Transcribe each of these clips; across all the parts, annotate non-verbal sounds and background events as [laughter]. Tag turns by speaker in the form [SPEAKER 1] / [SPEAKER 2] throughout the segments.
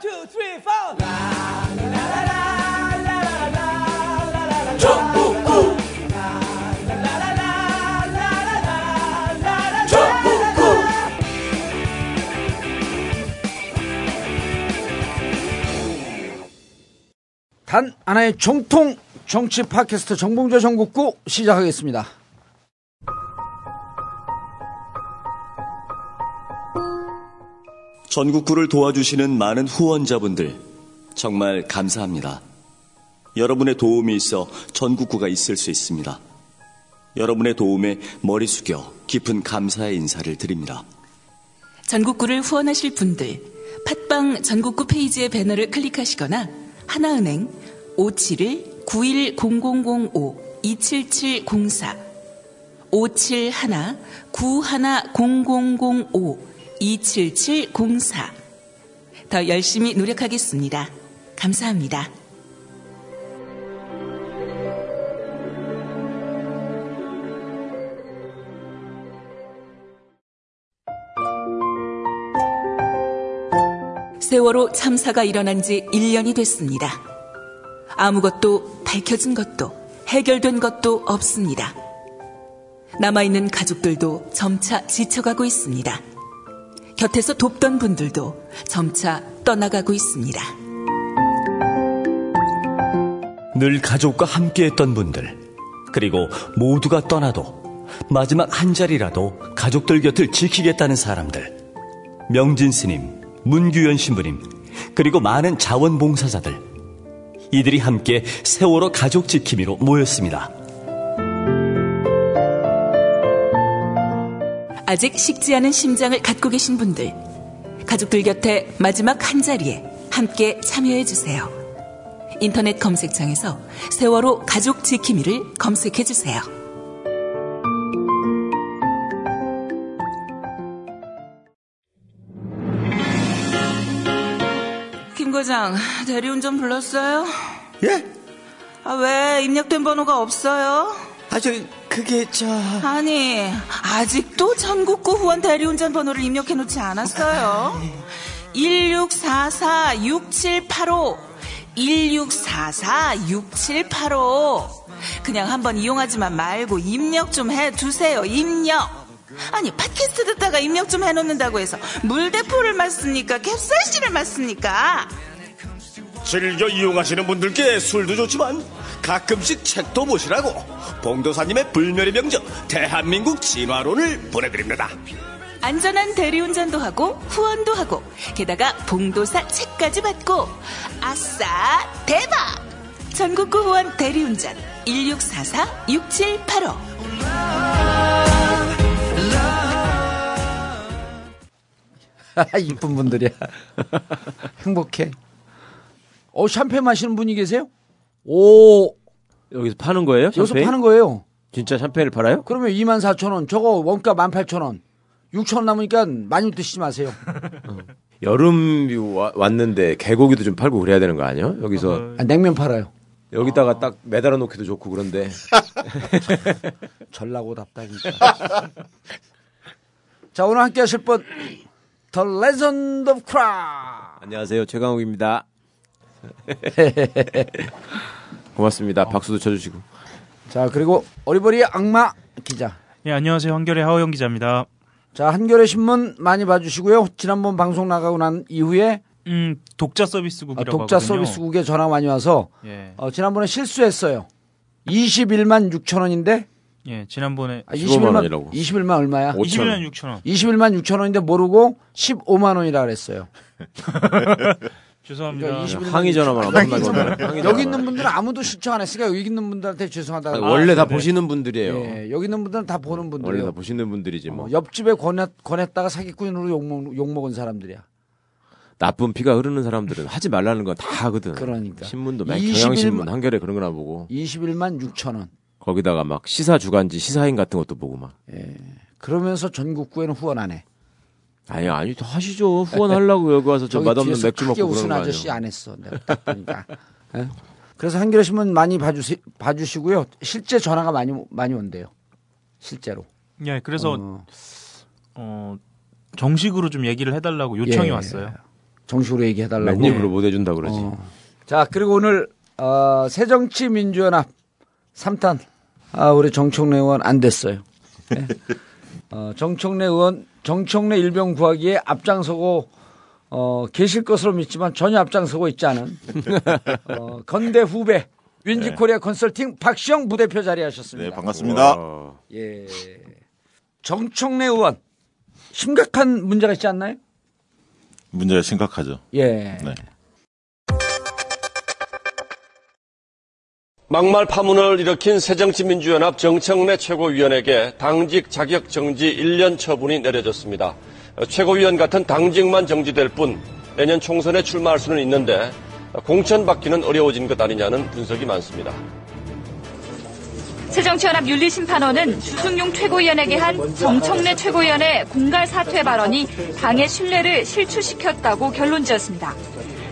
[SPEAKER 1] Two, three, four. 단 하나의 정통 정치 팟캐스트 정봉조 전국구 시작하겠습니다.
[SPEAKER 2] 전국구를 도와주시는 많은 후원자분들 정말 감사합니다. 여러분의 도움이 있어 전국구가 있을 수 있습니다. 여러분의 도움에 머리 숙여 깊은 감사의 인사를 드립니다.
[SPEAKER 3] 전국구를 후원하실 분들 팟빵 전국구 페이지의 배너를 클릭하시거나 하나은행 571-910005-27704 571-910005-27704 더 열심히 노력하겠습니다. 감사합니다. 세월호 참사가 일어난 지 1년이 됐습니다. 아무것도 밝혀진 것도 해결된 것도 없습니다. 남아있는 가족들도 점차 지쳐가고 있습니다. 곁에서 돕던 분들도 점차 떠나가고 있습니다.
[SPEAKER 2] 늘 가족과 함께했던 분들, 그리고 모두가 떠나도 마지막 한 자리라도 가족들 곁을 지키겠다는 사람들, 명진 스님, 문규현 신부님, 그리고 많은 자원봉사자들, 이들이 함께 세월호 가족 지킴이로 모였습니다.
[SPEAKER 3] 아직 식지 않은 심장을 갖고 계신 분들, 가족들 곁에 마지막 한 자리에 함께 참여해 주세요. 인터넷 검색창에서 세월호 가족 지킴이를 검색해 주세요. 김 과장, 대리운전 불렀어요?
[SPEAKER 4] 예?
[SPEAKER 3] 아, 왜 입력된 번호가 없어요?
[SPEAKER 4] 아, 저, 그게, 저.
[SPEAKER 3] 아니, 아직도 전국구 후원 대리운전 번호를 입력해 놓지 않았어요. 1644-6785. 1644-6785. 그냥 한번 이용하지만 말고 입력 좀 해 두세요, 입력. 아니, 팟캐스트 듣다가 입력 좀 해놓는다고 해서 물대포를 맞습니까? 캡사이신을 맞습니까?
[SPEAKER 4] 즐겨 이용하시는 분들께 술도 좋지만 가끔씩 책도 보시라고 봉도사님의 불멸의 명저 대한민국 진화론을 보내드립니다.
[SPEAKER 3] 안전한 대리운전도 하고 후원도 하고 게다가 봉도사 책까지 받고 아싸 대박 전국구 후원 대리운전 1644-6785 [laughs]
[SPEAKER 1] 이쁜 분들이야. [laughs] 행복해. 어, 샴페인 마시는 분이 계세요? 오,
[SPEAKER 5] 여기서 파는 거예요?
[SPEAKER 1] 여기서
[SPEAKER 5] 샴페인?
[SPEAKER 1] 파는 거예요.
[SPEAKER 5] 진짜 샴페인을 팔아요?
[SPEAKER 1] 그러면 24,000원, 저거 원가 18,000원. 6,000원 남으니까 많이 드시지 마세요. [laughs]
[SPEAKER 5] 여름이 와- 왔는데 개고기도 좀 팔고 그래야 되는 거 아니에요? 여기서
[SPEAKER 1] 아, 냉면 팔아요.
[SPEAKER 5] 여기다가 딱 매달아 놓기도 좋고 그런데 [laughs]
[SPEAKER 1] 전라고 답답니까. 자, 오늘 함께 하실 분, The Legend of Cra.
[SPEAKER 5] 안녕하세요 최강욱입니다. [laughs] 고맙습니다. 박수도 쳐주시고
[SPEAKER 1] 자, 그리고 어리버리의 악마 기자.
[SPEAKER 6] 예, 안녕하세요. 한결의 하호영 기자입니다.
[SPEAKER 1] 자, 한겨레 신문 많이 봐주시고요. 지난번 방송 나가고 난 이후에
[SPEAKER 6] 음, 독자
[SPEAKER 1] 어,
[SPEAKER 6] 서비스국이라고
[SPEAKER 1] 독자
[SPEAKER 6] 하거든요.
[SPEAKER 1] 서비스국에 전화 많이 와서
[SPEAKER 6] 예.
[SPEAKER 1] 어, 지난번에 실수했어요. 21만 6천 원인데
[SPEAKER 6] 예, 지난번에
[SPEAKER 1] 아,
[SPEAKER 5] 15만
[SPEAKER 1] 21만
[SPEAKER 5] 원이라고.
[SPEAKER 1] 21만 얼마야?
[SPEAKER 6] 21만 6천 원.
[SPEAKER 1] 21만 6천 원인데 모르고 15만 원이라 그랬어요. [laughs]
[SPEAKER 6] 죄송합니다.
[SPEAKER 1] 그러니까 21만
[SPEAKER 5] 항의 전화만. 항의
[SPEAKER 1] 여기. 있는 분들은 아무도 신청 안 했으니까 여기 있는 분들한테 죄송하다고.
[SPEAKER 5] 아니, 원래 다
[SPEAKER 6] 네.
[SPEAKER 5] 보시는 분들이에요.
[SPEAKER 1] 예, 여기 있는 분들은 다 보는
[SPEAKER 5] 원래
[SPEAKER 1] 분들이에요.
[SPEAKER 5] 다 보시는 분들이지 뭐
[SPEAKER 1] 어, 옆집에 권했, 권했다가 사기꾼으로 욕먹, 욕먹은 사람들이야.
[SPEAKER 5] 나쁜 피가 흐르는 사람들은 하지 말라는 건 다 하거든.
[SPEAKER 1] 그러니까.
[SPEAKER 5] 신문도 막
[SPEAKER 1] 21만
[SPEAKER 5] 경향신문 한겨레 그런 거나 보고
[SPEAKER 1] 21만 6천 원.
[SPEAKER 5] 거기다가 막 시사 주간지 시사인 같은 것도 보고 막
[SPEAKER 1] 그러면서 전국구에는 후원 안 해.
[SPEAKER 5] 아니 아니 더 하시죠 후원하려고 여기 와서 저 맛없는 맥주 먹고 그러는 거
[SPEAKER 1] 아저씨
[SPEAKER 5] 아니에요.
[SPEAKER 1] 안 했어. 내가 딱 보니까. 예? 그래서 한겨레 신문 많이 봐주시, 봐주시고요. 실제 전화가 많이 많이 온대요. 실제로.
[SPEAKER 6] 예, 그래서
[SPEAKER 1] 어.
[SPEAKER 6] 어, 정식으로 좀 얘기를 해달라고 요청이
[SPEAKER 1] 예.
[SPEAKER 6] 왔어요.
[SPEAKER 1] 정식으로 얘기해달라고.
[SPEAKER 5] 맨입으로 못 해준다 그러지.
[SPEAKER 1] 어. 자, 그리고 오늘, 어, 새정치민주연합 3탄. 아, 우리 정청래 의원 안 됐어요. 네. 어, 정청래 의원, 정청래 일병 구하기에 앞장서고, 어, 계실 것으로 믿지만 전혀 앞장서고 있지 않은, [laughs] 어, 건대 후배, 윈지 코리아 컨설팅 박시영 부대표 자리하셨습니다.
[SPEAKER 7] 네, 반갑습니다.
[SPEAKER 5] 와.
[SPEAKER 1] 예. 정청래 의원, 심각한 문제가 있지 않나요?
[SPEAKER 7] 문제가 심각하죠.
[SPEAKER 1] 예.
[SPEAKER 7] 네.
[SPEAKER 8] 막말 파문을 일으킨 새정치민주연합 정청래 최고위원에게 당직 자격 정지 1년 처분이 내려졌습니다. 최고위원 같은 당직만 정지될 뿐 내년 총선에 출마할 수는 있는데 공천 받기는 어려워진 것 아니냐는 분석이 많습니다.
[SPEAKER 9] 새정치연합 윤리심판원은 주승용 최고위원에게 한 정청래 최고위원의 공갈 사퇴 발언이 당의 신뢰를 실추시켰다고 결론 지었습니다.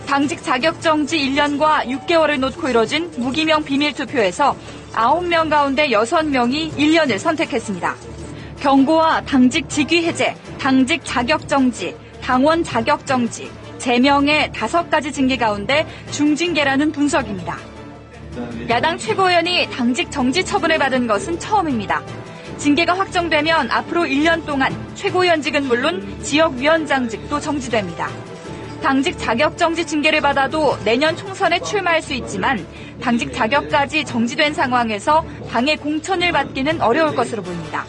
[SPEAKER 9] 당직 자격정지 1년과 6개월을 놓고 이뤄진 무기명 비밀투표에서 9명 가운데 6명이 1년을 선택했습니다. 경고와 당직 직위 해제, 당직 자격정지, 당원 자격정지, 제명의 5가지 징계 가운데 중징계라는 분석입니다. 야당 최고위원이 당직 정지 처분을 받은 것은 처음입니다. 징계가 확정되면 앞으로 1년 동안 최고위원직은 물론 지역위원장직도 정지됩니다. 당직 자격 정지 징계를 받아도 내년 총선에 출마할 수 있지만 당직 자격까지 정지된 상황에서 당의 공천을 받기는 어려울 것으로 보입니다.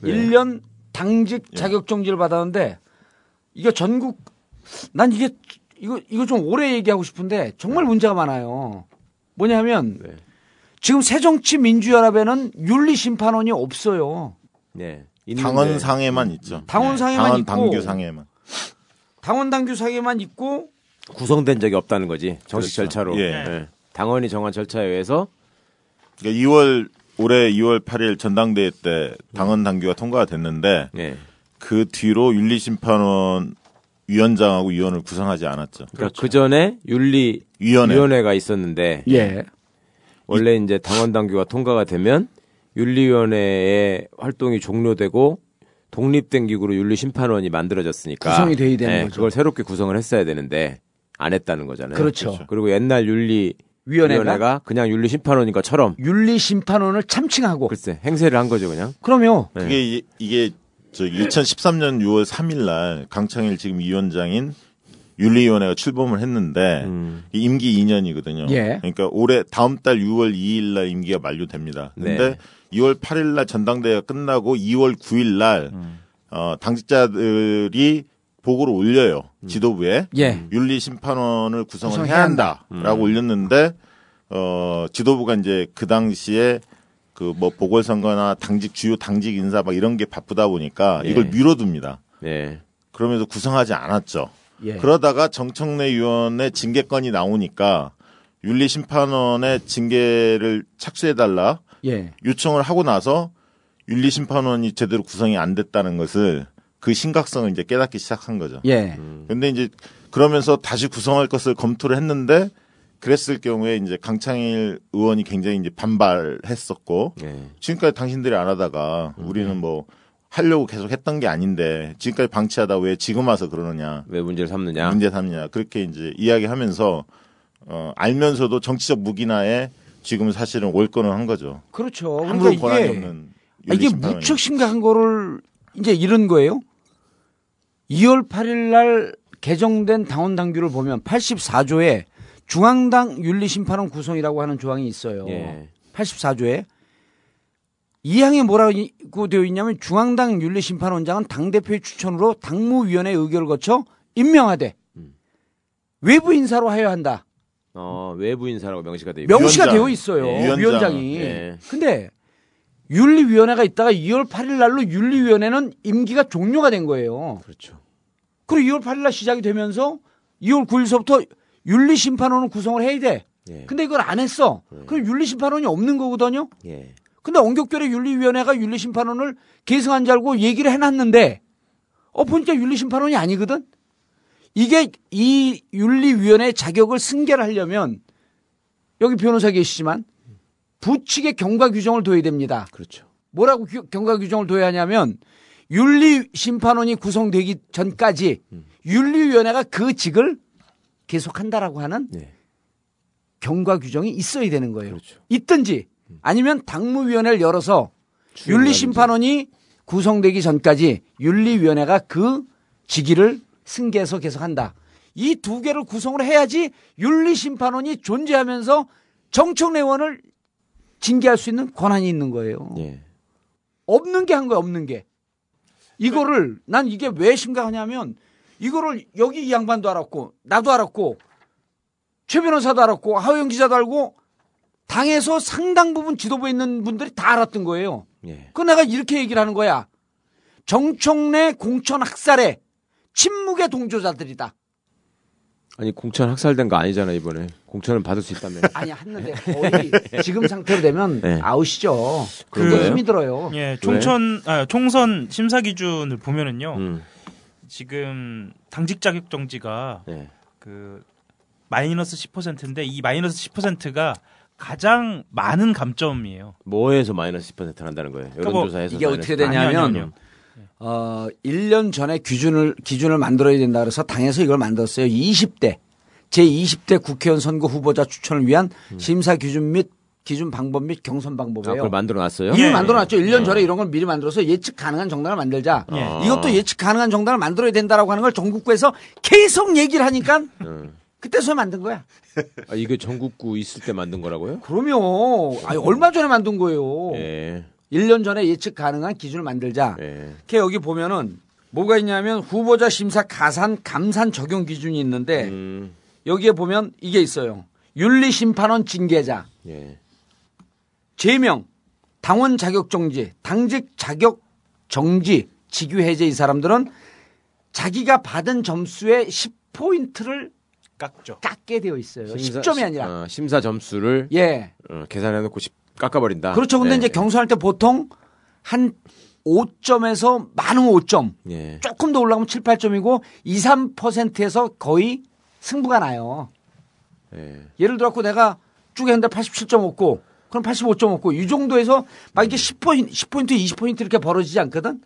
[SPEAKER 5] 네.
[SPEAKER 1] 일 1년 당직 자격 정지를 받았는데 이게 전국 난 이게 이거 이거 좀 오래 얘기하고 싶은데 정말 문제가 많아요. 뭐냐면
[SPEAKER 5] 네.
[SPEAKER 1] 지금 새정치민주연합에는 윤리심판원이 없어요.
[SPEAKER 5] 네. 있는데
[SPEAKER 7] 당원 상에만 있죠.
[SPEAKER 1] 당원 상에만
[SPEAKER 7] 당원
[SPEAKER 1] 있고.
[SPEAKER 7] 당규 상에만.
[SPEAKER 1] 당원 당규 상에만 있고
[SPEAKER 5] 구성된 적이 없다는 거지. 정식
[SPEAKER 7] 그렇죠.
[SPEAKER 5] 절차로.
[SPEAKER 7] 예.
[SPEAKER 5] 네. 당원이 정한 절차에 의해서
[SPEAKER 7] 그러니까 2월 올해 2월 8일 전당대회 때 당원 당규가 통과가 됐는데
[SPEAKER 5] 네.
[SPEAKER 7] 그 뒤로 윤리심판원 위원장하고 위원을 구성하지 않았죠.
[SPEAKER 5] 그러니까 그 전에 윤리
[SPEAKER 7] 위원회.
[SPEAKER 5] 위원회가 있었는데
[SPEAKER 1] 예.
[SPEAKER 5] 원래 이제 당원 당규가 통과가 되면 윤리위원회의 활동이 종료되고 독립된 기구로 윤리심판원이 만들어졌으니까
[SPEAKER 1] 구성이 돼야 되는
[SPEAKER 5] 네,
[SPEAKER 1] 거죠.
[SPEAKER 5] 그걸 새롭게 구성을 했어야 되는데 안 했다는 거잖아요.
[SPEAKER 1] 그렇죠.
[SPEAKER 5] 그리고 옛날 윤리
[SPEAKER 1] 위원회가?
[SPEAKER 5] 위원회가 그냥 윤리심판원인 것처럼
[SPEAKER 1] 윤리심판원을 참칭하고
[SPEAKER 5] 글쎄 행세를 한 거죠 그냥.
[SPEAKER 1] 그러면
[SPEAKER 5] 네.
[SPEAKER 7] 그게 이- 이게 저 2013년 6월 3일 날 강창일 지금 위원장인 윤리위원회가 출범을 했는데
[SPEAKER 5] 음.
[SPEAKER 7] 이 임기 2년이거든요.
[SPEAKER 1] 예.
[SPEAKER 7] 그러니까 올해 다음 달 6월 2일 날 임기가 만료됩니다. 근데
[SPEAKER 5] 네.
[SPEAKER 7] 2월 8일 날 전당대회가 끝나고 2월 9일 날
[SPEAKER 5] 음.
[SPEAKER 7] 어, 당직자들이 보고를 올려요. 지도부에
[SPEAKER 1] 예.
[SPEAKER 7] 윤리 심판원을 구성을
[SPEAKER 1] 구성해야
[SPEAKER 7] 해야
[SPEAKER 1] 한다.
[SPEAKER 7] 한다라고 올렸는데 어 지도부가 이제 그 당시에 그 뭐 보궐선거나 당직 주요 당직 인사 막 이런 게 바쁘다 보니까
[SPEAKER 5] 예.
[SPEAKER 7] 이걸 미뤄둡니다.
[SPEAKER 5] 네.
[SPEAKER 7] 그러면서 구성하지 않았죠.
[SPEAKER 1] 예.
[SPEAKER 7] 그러다가 정청래 의원의 징계건이 나오니까 윤리 심판원의 징계를 착수해달라
[SPEAKER 1] 예.
[SPEAKER 7] 요청을 하고 나서 윤리 심판원이 제대로 구성이 안 됐다는 것을 그 심각성을 이제 깨닫기 시작한 거죠.
[SPEAKER 1] 예.
[SPEAKER 7] 근데 이제 그러면서 다시 구성할 것을 검토를 했는데 그랬을 경우에 이제 강창일 의원이 굉장히 이제 반발했었고
[SPEAKER 5] 네.
[SPEAKER 7] 지금까지 당신들이 안 하다가 우리는 뭐 하려고 계속 했던 게 아닌데 지금까지 방치하다 왜 지금 와서 그러느냐
[SPEAKER 5] 왜 문제를 삼느냐.
[SPEAKER 7] 문제 삼느냐 그렇게 이제 이야기하면서 어 알면서도 정치적 무기나에 지금 사실은 월권을 한 거죠.
[SPEAKER 1] 그렇죠.
[SPEAKER 7] 아무런
[SPEAKER 1] 그러니까
[SPEAKER 7] 권한이
[SPEAKER 1] 이게
[SPEAKER 7] 없는
[SPEAKER 1] 아, 이게. 무척 심각한 거를 이제 이런 거예요. 2월 8일 날 개정된 당원 당규를 보면 84조에 중앙당 윤리심판원 구성이라고 하는 조항이 있어요.
[SPEAKER 5] 예.
[SPEAKER 1] 84조에 이 항에 뭐라고 되어 있냐면 중앙당 윤리심판원장은 당대표의 추천으로 당무위원회 의결을 거쳐 임명하되
[SPEAKER 5] 음.
[SPEAKER 1] 외부 인사로 하여야 한다.
[SPEAKER 5] 어, 외부 인사라고 명시가 돼 있고.
[SPEAKER 1] 명시가
[SPEAKER 7] 위원장.
[SPEAKER 1] 되어 있어요.
[SPEAKER 5] 예.
[SPEAKER 7] 위원장.
[SPEAKER 1] 위원장 이.
[SPEAKER 5] 예.
[SPEAKER 1] 근데 윤리위원회가 있다가 2월 8일 날로 윤리위원회는 임기가 종료가 된 거예요.
[SPEAKER 5] 그렇죠.
[SPEAKER 1] 그리고 2월 8일 날 시작이 되면서 2월 9일서부터 윤리심판원을 구성을 해야 돼.
[SPEAKER 5] 예.
[SPEAKER 1] 근데 이걸 안 했어. 그럼 윤리심판원이 없는 거거든요.
[SPEAKER 5] 예.
[SPEAKER 1] 근데 원격결에 윤리위원회가 윤리심판원을 계승한 줄 알고 얘기를 해놨는데 어 보니까 윤리심판원이 아니거든. 이게 이 윤리위원회 자격을 승계를 하려면 여기 변호사 계시지만 부칙의 경과 규정을 둬야 됩니다.
[SPEAKER 5] 그렇죠.
[SPEAKER 1] 뭐라고 규- 경과 규정을 둬야 하냐면 윤리 심판원이 구성되기 전까지 윤리위원회가 그 직을 계속한다라고 하는
[SPEAKER 5] 네.
[SPEAKER 1] 경과 규정이 있어야 되는 거예요.
[SPEAKER 5] 그렇죠.
[SPEAKER 1] 있든지 아니면 당무위원회를 열어서
[SPEAKER 5] 추인을
[SPEAKER 1] 윤리
[SPEAKER 5] 하든지.
[SPEAKER 1] 심판원이 구성되기 전까지 윤리위원회가 그 직위를 승계해서 계속한다. 이 두 개를 구성을 해야지 윤리 심판원이 존재하면서 정청래 의원을 징계할 수 있는 권한이 있는 거예요.
[SPEAKER 5] 예.
[SPEAKER 1] 없는 게 한 거야, 없는 게. 이거를 난 이게 왜 심각하냐면 이거를 여기 이 양반도 알았고 나도 알았고 최 변호사도 알았고 하호영 기자도 알고 당에서 상당 부분 지도부에 있는 분들이 다 알았던 거예요.
[SPEAKER 5] 예.
[SPEAKER 1] 그 내가 이렇게 얘기를 하는 거야. 정청래 공천 학살의 침묵의 동조자들이다.
[SPEAKER 5] 아니 공천 학살된 거 아니잖아 이번에 공천은 받을 수 있다며. [laughs]
[SPEAKER 1] 아니 했는데 거의 지금 상태로 되면
[SPEAKER 5] 네.
[SPEAKER 1] 아웃이죠.
[SPEAKER 5] 거예요?
[SPEAKER 1] 힘이 들어요.
[SPEAKER 6] 예, 총천 아, 총선 심사 기준을 보면은요.
[SPEAKER 5] 음.
[SPEAKER 6] 지금 당직 자격 정지가
[SPEAKER 5] 예.
[SPEAKER 6] 그 마이너스 10%인데 이 마이너스 10%가 가장 많은 감점이에요.
[SPEAKER 5] 뭐에서 마이너스 10%를 한다는 거예요?
[SPEAKER 6] 그러니까 뭐
[SPEAKER 5] 여론조사에서
[SPEAKER 1] 이게
[SPEAKER 5] 마이너스
[SPEAKER 1] 어떻게 되냐면
[SPEAKER 6] 아니요, 아니요.
[SPEAKER 1] 어, 1년 전에 기준을, 기준을 만들어야 된다 그래서 당에서 이걸 만들었어요. 20대, 제 20대 국회의원 선거 후보자 추천을 위한 심사 기준 및 기준 방법 및 경선
[SPEAKER 5] 아,
[SPEAKER 1] 방법이에요.
[SPEAKER 5] 그걸 만들어 놨어요?
[SPEAKER 1] 이미
[SPEAKER 6] 예.
[SPEAKER 1] 만들어 놨죠. 1년 전에 이런 걸 미리 만들어서 예측 가능한 정당을 만들자.
[SPEAKER 6] 예.
[SPEAKER 1] 이것도 예측 가능한 정당을 만들어야 된다라고 하는 걸 전국구에서 계속 얘기를 하니까
[SPEAKER 5] 음.
[SPEAKER 1] 그때서 만든 거야.
[SPEAKER 5] 아, 이게 전국구 있을 때 만든 거라고요?
[SPEAKER 1] 그러면 아니, 얼마 전에 만든 거예요.
[SPEAKER 5] 예.
[SPEAKER 1] 1년 전에 예측 가능한 기준을 만들자.
[SPEAKER 5] 예.
[SPEAKER 1] 이렇게 여기 보면은 뭐가 있냐면 후보자 심사 가산 감산 적용 기준이 있는데
[SPEAKER 5] 음.
[SPEAKER 1] 여기에 보면 이게 있어요. 윤리심판원 징계자,
[SPEAKER 5] 예.
[SPEAKER 1] 제명, 당원 자격 정지, 당직 자격 정지, 직위 해제 이 사람들은 자기가 받은 점수의 10포인트를
[SPEAKER 6] 깎죠.
[SPEAKER 1] 깎게 되어 있어요.
[SPEAKER 5] 심사-
[SPEAKER 1] 10점이 아니라.
[SPEAKER 5] 어, 심사 점수를
[SPEAKER 1] 예.
[SPEAKER 5] 어, 계산해 놓고 십- 깎아버린다.
[SPEAKER 1] 그렇죠. 근데
[SPEAKER 5] 예.
[SPEAKER 1] 이제 경선할 때 보통 한 5점에서 많으면 5점,
[SPEAKER 5] 예.
[SPEAKER 1] 조금 더 올라가면 7, 8점이고 2, 3%에서 거의 승부가 나요.
[SPEAKER 5] 예.
[SPEAKER 1] 예를 들어 갖고 내가 쭉 했는데 87점 없고 그럼 85점 없고 이 정도에서 막 이게 10포인트, 10포인트, 20포인트 이렇게 벌어지지 않거든?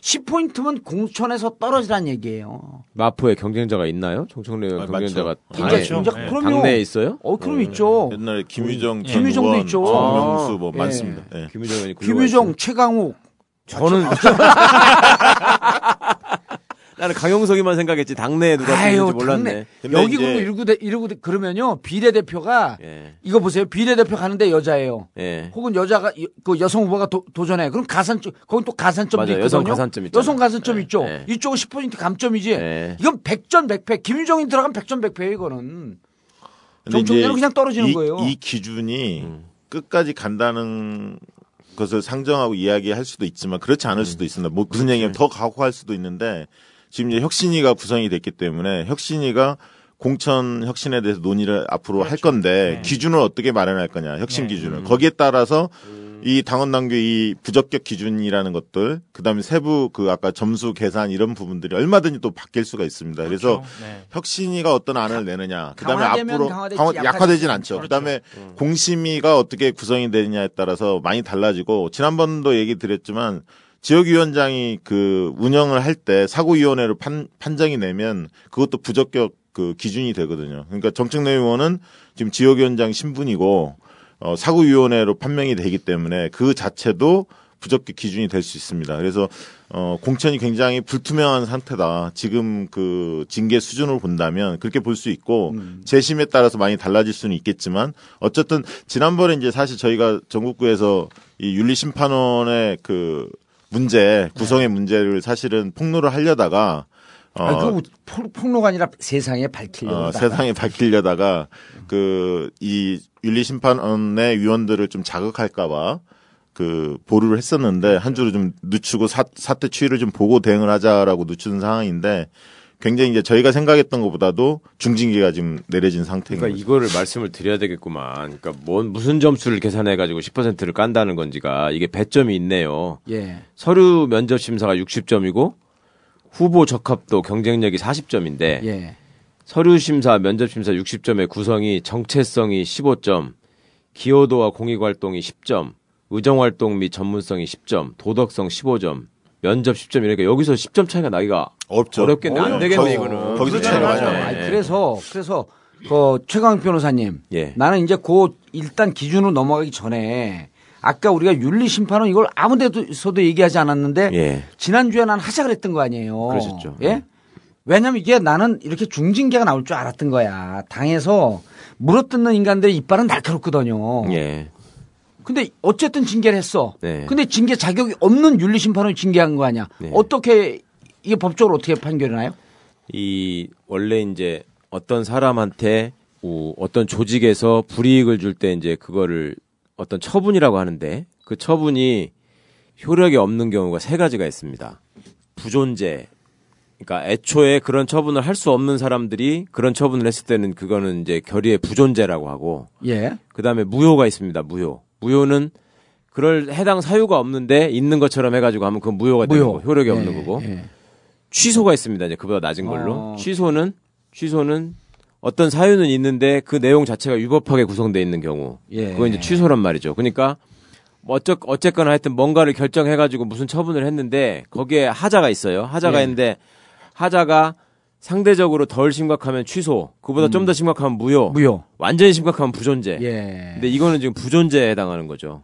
[SPEAKER 1] 10포인트면 공천에서 떨어지란 얘기예요.
[SPEAKER 5] 마포에 경쟁자가 있나요? 총청래
[SPEAKER 7] 아,
[SPEAKER 5] 경쟁자가. 당에,
[SPEAKER 6] 있죠.
[SPEAKER 1] 이제
[SPEAKER 6] 네.
[SPEAKER 1] 그럼요.
[SPEAKER 5] 당내에 있어요?
[SPEAKER 1] 어, 그럼 있죠.
[SPEAKER 7] 옛날에 김유정,
[SPEAKER 6] 예.
[SPEAKER 7] 전
[SPEAKER 1] 김유정도
[SPEAKER 7] 의원,
[SPEAKER 1] 있죠.
[SPEAKER 7] 정명수 뭐
[SPEAKER 1] 예.
[SPEAKER 7] 많습니다. 예.
[SPEAKER 5] 김유정
[SPEAKER 1] 김유정, 최강욱.
[SPEAKER 5] 저는 [laughs] [laughs] 나는 강용석이만 생각했지 당내에 누가
[SPEAKER 1] 아유,
[SPEAKER 5] 있는지 몰랐네.
[SPEAKER 1] 당내.
[SPEAKER 7] 근데
[SPEAKER 1] 여기
[SPEAKER 7] 이제-
[SPEAKER 1] 그리고 이러고, 대- 이러고 대- 그러면요. 비례대표가
[SPEAKER 5] 예.
[SPEAKER 1] 이거 보세요. 비례대표 가는데 여자예요.
[SPEAKER 5] 예.
[SPEAKER 1] 혹은 여자가 여- 그 여성 후보가 도, 도전해. 그럼 가산점 거기 또 가산점도
[SPEAKER 5] 맞아요.
[SPEAKER 1] 있거든요.
[SPEAKER 5] 여성 가산점 있잖아요.
[SPEAKER 1] 여성 가산점
[SPEAKER 5] 예,
[SPEAKER 1] 있죠.
[SPEAKER 5] 예.
[SPEAKER 1] 이쪽은 10포인트 감점이지.
[SPEAKER 5] 예.
[SPEAKER 1] 이건 100전 100패. 김유정이 들어가면 100전 100패예요, 이거는.
[SPEAKER 7] 이제
[SPEAKER 1] 그냥 떨어지는
[SPEAKER 7] 이,
[SPEAKER 1] 거예요.
[SPEAKER 7] 이 기준이
[SPEAKER 5] 음.
[SPEAKER 7] 끝까지 간다는 것을 상정하고 이야기할 수도 있지만 그렇지 않을 수도 있습니다. 뭐 무슨 얘기냐면 더 가고 할 수도 있는데 지금 이제 혁신위가 구성이 됐기 때문에 혁신위가 공천 혁신에 대해서 논의를 앞으로 할 건데
[SPEAKER 6] 네.
[SPEAKER 7] 기준을 어떻게 마련할 거냐 혁신
[SPEAKER 6] 네.
[SPEAKER 7] 기준을 거기에 따라서 이 당원 당규 이 부적격 기준이라는 것들 그다음에 세부 그 아까 점수 계산 이런 부분들이 얼마든지 또 바뀔 수가 있습니다. 그래서
[SPEAKER 6] 그렇죠. 네.
[SPEAKER 7] 혁신위가 어떤 안을 내느냐. 그다음에 앞으로
[SPEAKER 1] 강화-
[SPEAKER 7] 약화되진 않죠.
[SPEAKER 6] 그렇죠.
[SPEAKER 7] 그다음에 공심위가 어떻게 구성이 되느냐에 따라서 많이 달라지고 지난번도 얘기 드렸지만 지역위원장이 그 운영을 할 때 사고위원회로 판, 판정이 내면 그것도 부적격 그 기준이 되거든요. 그러니까 정책내 의원은 지금 지역위원장 신분이고 어, 사고위원회로 판명이 되기 때문에 그 자체도 부적격 기준이 될 수 있습니다. 그래서 어, 공천이 굉장히 불투명한 상태다. 지금 그 징계 수준으로 본다면 그렇게 볼 수 있고 재심에 따라서 많이 달라질 수는 있겠지만 어쨌든 지난번에 이제 사실 저희가 전국구에서 이 윤리심판원의 그 문제 구성의 문제를 사실은 폭로를 하려다가 어,
[SPEAKER 1] 아니, 그 폭- 폭로가 아니라 세상에 밝히려고.
[SPEAKER 7] 어. 세상에 밝히려다가 그 이 윤리심판원의 위원들을 좀 자극할까봐 그 보류를 했었는데 한 주로 좀 늦추고 사, 사태 추이를 좀 보고 대응을 하자라고 늦추는 상황인데 굉장히 이제 저희가 생각했던 것보다도 중징계가 지금 내려진 상태인
[SPEAKER 5] 그러니까
[SPEAKER 7] 거죠.
[SPEAKER 5] 이거를 말씀을 드려야 되겠구만. 그러니까 뭔 무슨 점수를 계산해 가지고 10%를 깐다는 건지가 이게 배점이 있네요.
[SPEAKER 1] 예.
[SPEAKER 5] 서류 면접 심사가 60점이고 후보 적합도 경쟁력이 40점인데
[SPEAKER 1] 예.
[SPEAKER 5] 서류 심사, 면접 심사 60점의 구성이 정체성이 15점, 기여도와 공익 활동이 10점, 의정 활동 및 전문성이 10점, 도덕성 15점 면접 10점 이러니까 여기서 10점 차이가 나기가
[SPEAKER 7] 어렵죠.
[SPEAKER 5] 어렵겠네. 안. 되겠네
[SPEAKER 7] 거기-
[SPEAKER 5] 이거는.
[SPEAKER 7] 거기서 차이가 많이 나요.
[SPEAKER 1] 그래서 그래서 그 최강 변호사님,
[SPEAKER 5] 예.
[SPEAKER 1] 나는 이제 그 일단 기준으로 넘어가기 전에 아까 우리가 윤리 심판은 이걸 아무데서도 얘기하지 않았는데
[SPEAKER 5] 예.
[SPEAKER 1] 지난주에 난 하자 그랬던 거 아니에요.
[SPEAKER 5] 그러셨죠.
[SPEAKER 1] 예? 왜냐면 이게 나는 이렇게 중징계가 나올 줄 알았던 거야. 당에서 물어뜯는 인간들의 이빨은 날카롭거든요.
[SPEAKER 5] 예.
[SPEAKER 1] 근데 어쨌든 징계를 했어.
[SPEAKER 5] 네.
[SPEAKER 1] 근데 징계 자격이 없는 윤리 심판을 징계한 거 아니야.
[SPEAKER 5] 네.
[SPEAKER 1] 어떻게 이게 법적으로 어떻게 판결이 나요?
[SPEAKER 5] 이 원래 이제 어떤 사람한테 어, 어떤 조직에서 불이익을 줄 때 이제 그거를 어떤 처분이라고 하는데 그 처분이 효력이 없는 경우가 세 가지가 있습니다. 부존재. 그러니까 애초에 그런 처분을 할 수 없는 사람들이 그런 처분을 했을 때는 그거는 이제 결의의 부존재라고 하고
[SPEAKER 1] 예.
[SPEAKER 5] 그다음에 무효가 있습니다. 무효. 무효는 그럴 해당 사유가 없는데 있는 것처럼 해가지고 하면 그건 무효가 되는
[SPEAKER 1] 무효.
[SPEAKER 5] 거고 효력이
[SPEAKER 1] 예,
[SPEAKER 5] 없는 거고
[SPEAKER 1] 예.
[SPEAKER 5] 취소가 있습니다. 이제 그보다 낮은 걸로.
[SPEAKER 1] 어.
[SPEAKER 5] 취소는 취소는 어떤 사유는 있는데 그 내용 자체가 유법하게 구성되어 있는 경우.
[SPEAKER 1] 예.
[SPEAKER 5] 그건 이제 취소란 말이죠. 그러니까 뭐 어쩌 어쨌거나 하여튼 뭔가를 결정해 가지고 무슨 처분을 했는데 거기에 하자가 있어요. 하자가
[SPEAKER 1] 예.
[SPEAKER 5] 있는데 하자가 상대적으로 덜 심각하면 취소, 그보다 좀더 심각하면 무효,
[SPEAKER 1] 음. 무효.
[SPEAKER 5] 완전히 심각하면 부존재.
[SPEAKER 1] 예.
[SPEAKER 5] 근데 이거는 지금 부존재에 해당하는 거죠.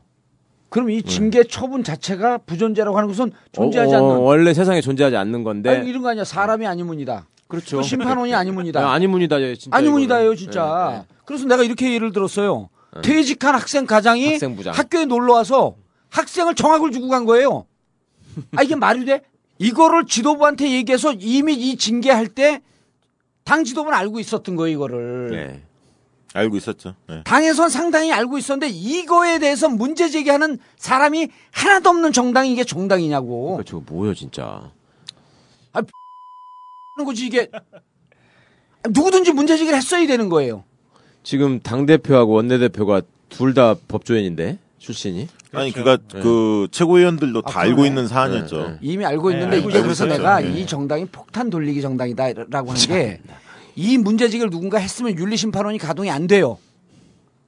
[SPEAKER 1] 그럼 이 징계 처분 자체가 부존재라고 하는 것은 존재하지
[SPEAKER 5] 어,
[SPEAKER 1] 않는
[SPEAKER 5] 원래 세상에 존재하지 않는 건데.
[SPEAKER 1] 아니, 이런 거 아니야. 사람이 아니문이다.
[SPEAKER 5] 그렇죠.
[SPEAKER 1] 그 심판원이 아니문이다.
[SPEAKER 5] 아, 아니문이다. 예, 진짜
[SPEAKER 1] 아니문이다요,
[SPEAKER 5] 이거는.
[SPEAKER 1] 진짜.
[SPEAKER 5] 예, 예.
[SPEAKER 1] 그래서 내가 이렇게 예를 들었어요. 퇴직한 학생 가장이
[SPEAKER 5] 학생부장.
[SPEAKER 1] 학교에 놀러 와서 학생을 정학을 주고 간 거예요. 아 이게 말이 돼? 이거를 지도부한테 얘기해서 이미 이 징계할 때 당 지도부는 알고 있었던 거예요, 이거를.
[SPEAKER 5] 예.
[SPEAKER 7] 알고 있었죠. 네.
[SPEAKER 1] 당에선 상당히 알고 있었는데 이거에 대해서 문제 제기하는 사람이 하나도 없는 정당이 이게 정당이냐고.
[SPEAKER 5] 그러니까 저거 뭐예요, 진짜.
[SPEAKER 1] 하는 거지 이게 누구든지 문제 제기를 했어야 되는 거예요.
[SPEAKER 5] 지금 당 대표하고 원내 대표가 둘 다 법조인인데 출신이.
[SPEAKER 7] 아니 그니까 그 최고위원들도 다
[SPEAKER 1] 아,
[SPEAKER 7] 알고
[SPEAKER 1] 그러네.
[SPEAKER 7] 있는 사안이었죠.
[SPEAKER 5] 네, 네.
[SPEAKER 1] 이미 알고
[SPEAKER 6] 네,
[SPEAKER 1] 있는데
[SPEAKER 6] 알고
[SPEAKER 1] 이게
[SPEAKER 6] 있었죠.
[SPEAKER 1] 그래서 내가
[SPEAKER 7] 네.
[SPEAKER 1] 이 정당이 폭탄 돌리기 정당이다라고 하는 게 이 문제제기를 누군가 했으면 윤리심판원이 가동이 안 돼요.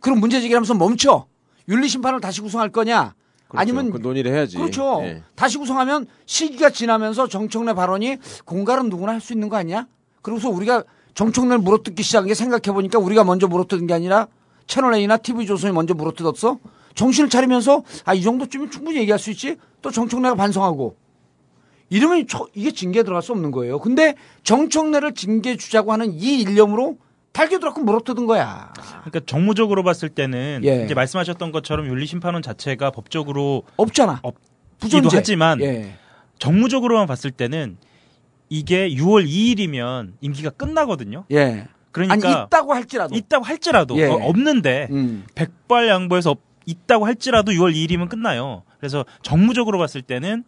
[SPEAKER 1] 그럼 문제제기를 하면서 멈춰. 윤리심판을 다시 구성할 거냐?
[SPEAKER 5] 그렇죠.
[SPEAKER 1] 아니면
[SPEAKER 5] 그 논의를 해야지.
[SPEAKER 1] 그렇죠.
[SPEAKER 5] 예.
[SPEAKER 1] 다시 구성하면 시기가 지나면서 정청래 발언이 공갈은 누구나 할 수 있는 거 아니야? 그러고서 우리가 정청래를 물어뜯기 시작한 게 생각해 보니까 우리가 먼저 물어뜯은 게 아니라 채널 A나 TV조선이 먼저 물어뜯었어. 정신을 차리면서 아 이 정도쯤은 충분히 얘기할 수 있지. 또 정청래가 반성하고 이러면 저- 이게 징계에 들어갈 수 없는 거예요. 근데 정청래를 징계 주자고 하는 이 일념으로 달겨들었고 물어뜯은 거야.
[SPEAKER 6] 그러니까 정무적으로 봤을 때는
[SPEAKER 1] 예.
[SPEAKER 6] 이제 말씀하셨던 것처럼 윤리심판원 자체가 법적으로
[SPEAKER 1] 없잖아.
[SPEAKER 6] 없기도. 하지만
[SPEAKER 1] 예.
[SPEAKER 6] 정무적으로만 봤을 때는 이게 6월 2일이면 임기가 끝나거든요.
[SPEAKER 1] 예.
[SPEAKER 6] 그러니까
[SPEAKER 1] 아니 있다고 할지라도.
[SPEAKER 6] 있다고 할지라도
[SPEAKER 1] 예.
[SPEAKER 6] 어, 없는데
[SPEAKER 1] 음.
[SPEAKER 6] 백발 양보해서 없- 있다고 할지라도 6월 2일이면 끝나요. 그래서 정무적으로 봤을 때는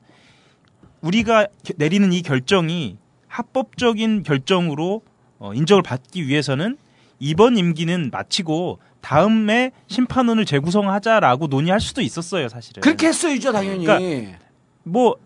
[SPEAKER 6] 우리가 겨- 내리는 이 결정이 합법적인 결정으로 어, 인정을 받기 위해서는 이번 임기는 마치고 다음에 심판원을 재구성하자라고 논의할 수도 있었어요, 사실은.
[SPEAKER 1] 그렇게 했어야죠, 당연히.
[SPEAKER 6] 그러니까 뭐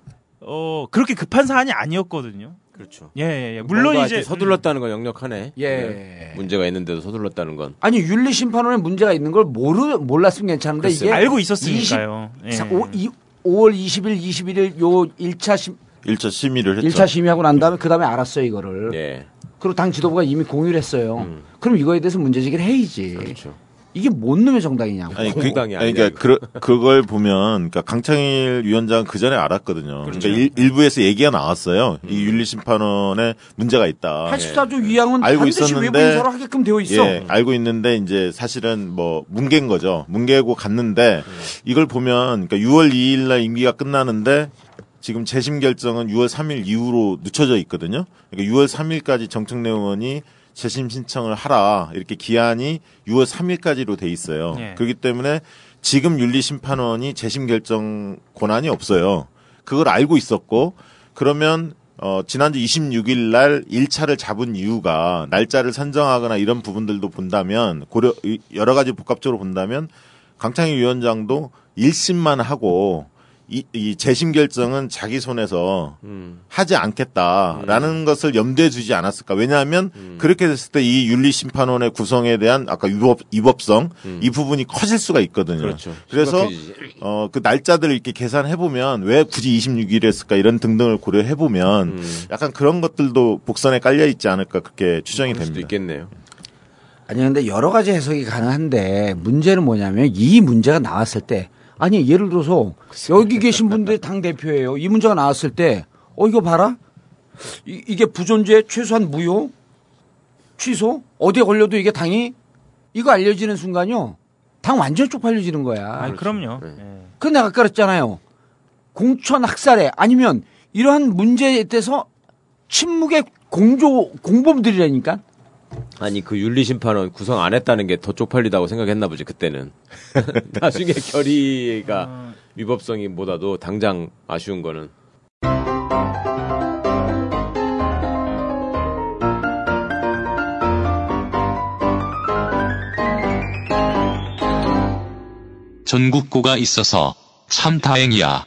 [SPEAKER 6] 어, 그렇게 급한 사안이 아니었거든요.
[SPEAKER 5] 그렇죠.
[SPEAKER 6] 예, 예, 예. 물론 이제
[SPEAKER 5] 서둘렀다는 건 역력하네.
[SPEAKER 1] 예.
[SPEAKER 5] 네. 문제가 있는데도 서둘렀다는 건.
[SPEAKER 1] 아니 윤리 심판원에 문제가 있는 걸 모르 몰랐으면 괜찮은데
[SPEAKER 5] 글쎄요.
[SPEAKER 1] 이게
[SPEAKER 6] 알고 있었으니까요.
[SPEAKER 1] 20
[SPEAKER 6] 예.
[SPEAKER 1] 오, 이, 5월 20일, 21일 요 1차 심,
[SPEAKER 7] 1차 심의를 했죠.
[SPEAKER 1] 1차 심의하고 난 다음에 그 다음에 알았어요 이거를.
[SPEAKER 5] 예.
[SPEAKER 1] 그리고 당 지도부가 이미 공유를 했어요. 그럼 이거에 대해서 문제 제기를 해야지.
[SPEAKER 5] 그렇죠.
[SPEAKER 1] 이게 뭔 놈의 정당이냐고.
[SPEAKER 7] 아니, 그,
[SPEAKER 5] 공당이
[SPEAKER 7] 아니, 그러니까 그, 그걸 보면, 그러니까 강창일 위원장 그 전에 알았거든요. 그러니까 일, 일부에서 얘기가 나왔어요. 이 윤리심판원에 문제가 있다.
[SPEAKER 1] 84조 위양은
[SPEAKER 7] 알고
[SPEAKER 1] 반드시
[SPEAKER 7] 있었는데,
[SPEAKER 1] 외부 인사로 하게끔 되어 있어.
[SPEAKER 7] 예, 알고 있는데 이제 사실은 뭐 뭉갠 거죠. 뭉개고 갔는데 이걸 보면 그러니까 6월 2일 날 임기가 끝나는데 지금 재심 결정은 6월 3일 이후로 늦춰져 있거든요. 그러니까 6월 3일까지 정청래 의원이 재심 신청을 하라 이렇게 기한이 6월 3일까지로 돼 있어요.
[SPEAKER 6] 예.
[SPEAKER 7] 그렇기 때문에 지금 윤리심판원이 재심 결정 권한이 없어요. 그걸 알고 있었고 그러면 어 지난주 26일 날 1차를 잡은 이유가 날짜를 선정하거나 이런 부분들도 본다면 고려 이- 여러 가지 복합적으로 본다면 강창희 위원장도 1심만 하고 이, 이 재심 결정은 자기 손에서
[SPEAKER 5] 음.
[SPEAKER 7] 하지 않겠다라는 것을 염두에 두지 않았을까? 왜냐하면
[SPEAKER 5] 음.
[SPEAKER 7] 그렇게 됐을 때 이 윤리 심판원의 구성에 대한 아까 위법 위법성 이 부분이 커질 수가 있거든요.
[SPEAKER 5] 음. 그렇죠.
[SPEAKER 7] 그래서. 어 그 날짜들을 이렇게 계산해 보면 왜 굳이 26일 했을까 이런 등등을 고려해 보면
[SPEAKER 5] 음.
[SPEAKER 7] 약간 그런 것들도 복선에 깔려 있지 않을까 그렇게 추정이 됩니다.
[SPEAKER 5] 있겠네요.
[SPEAKER 1] 아니 근데 여러 가지 해석이 가능한데 문제는 뭐냐면 이 문제가 나왔을 때 아니 예를 들어서 여기 계신 분들이 당 대표예요. 이 문제가 나왔을 때 어 이거 봐라 이, 이게 부존재 최소한 무효 취소 어디에 걸려도 이게 당이 이거 알려지는 순간요 당 완전 쪽팔려지는 거야.
[SPEAKER 6] 아, 그럼요.
[SPEAKER 5] 네.
[SPEAKER 1] 그 내가 아까 그랬잖아요. 공천 학살에 아니면 이러한 문제에 대해서 침묵의 공조 공범들이라니까.
[SPEAKER 5] 아니 그 윤리 심판원 구성 안 했다는 게 더 쪽팔리다고 생각했나 보지 그때는. [laughs] 나중에 결의가 위법성이 보다도 당장 아쉬운 거는
[SPEAKER 10] 전국구가 있어서 참 다행이야.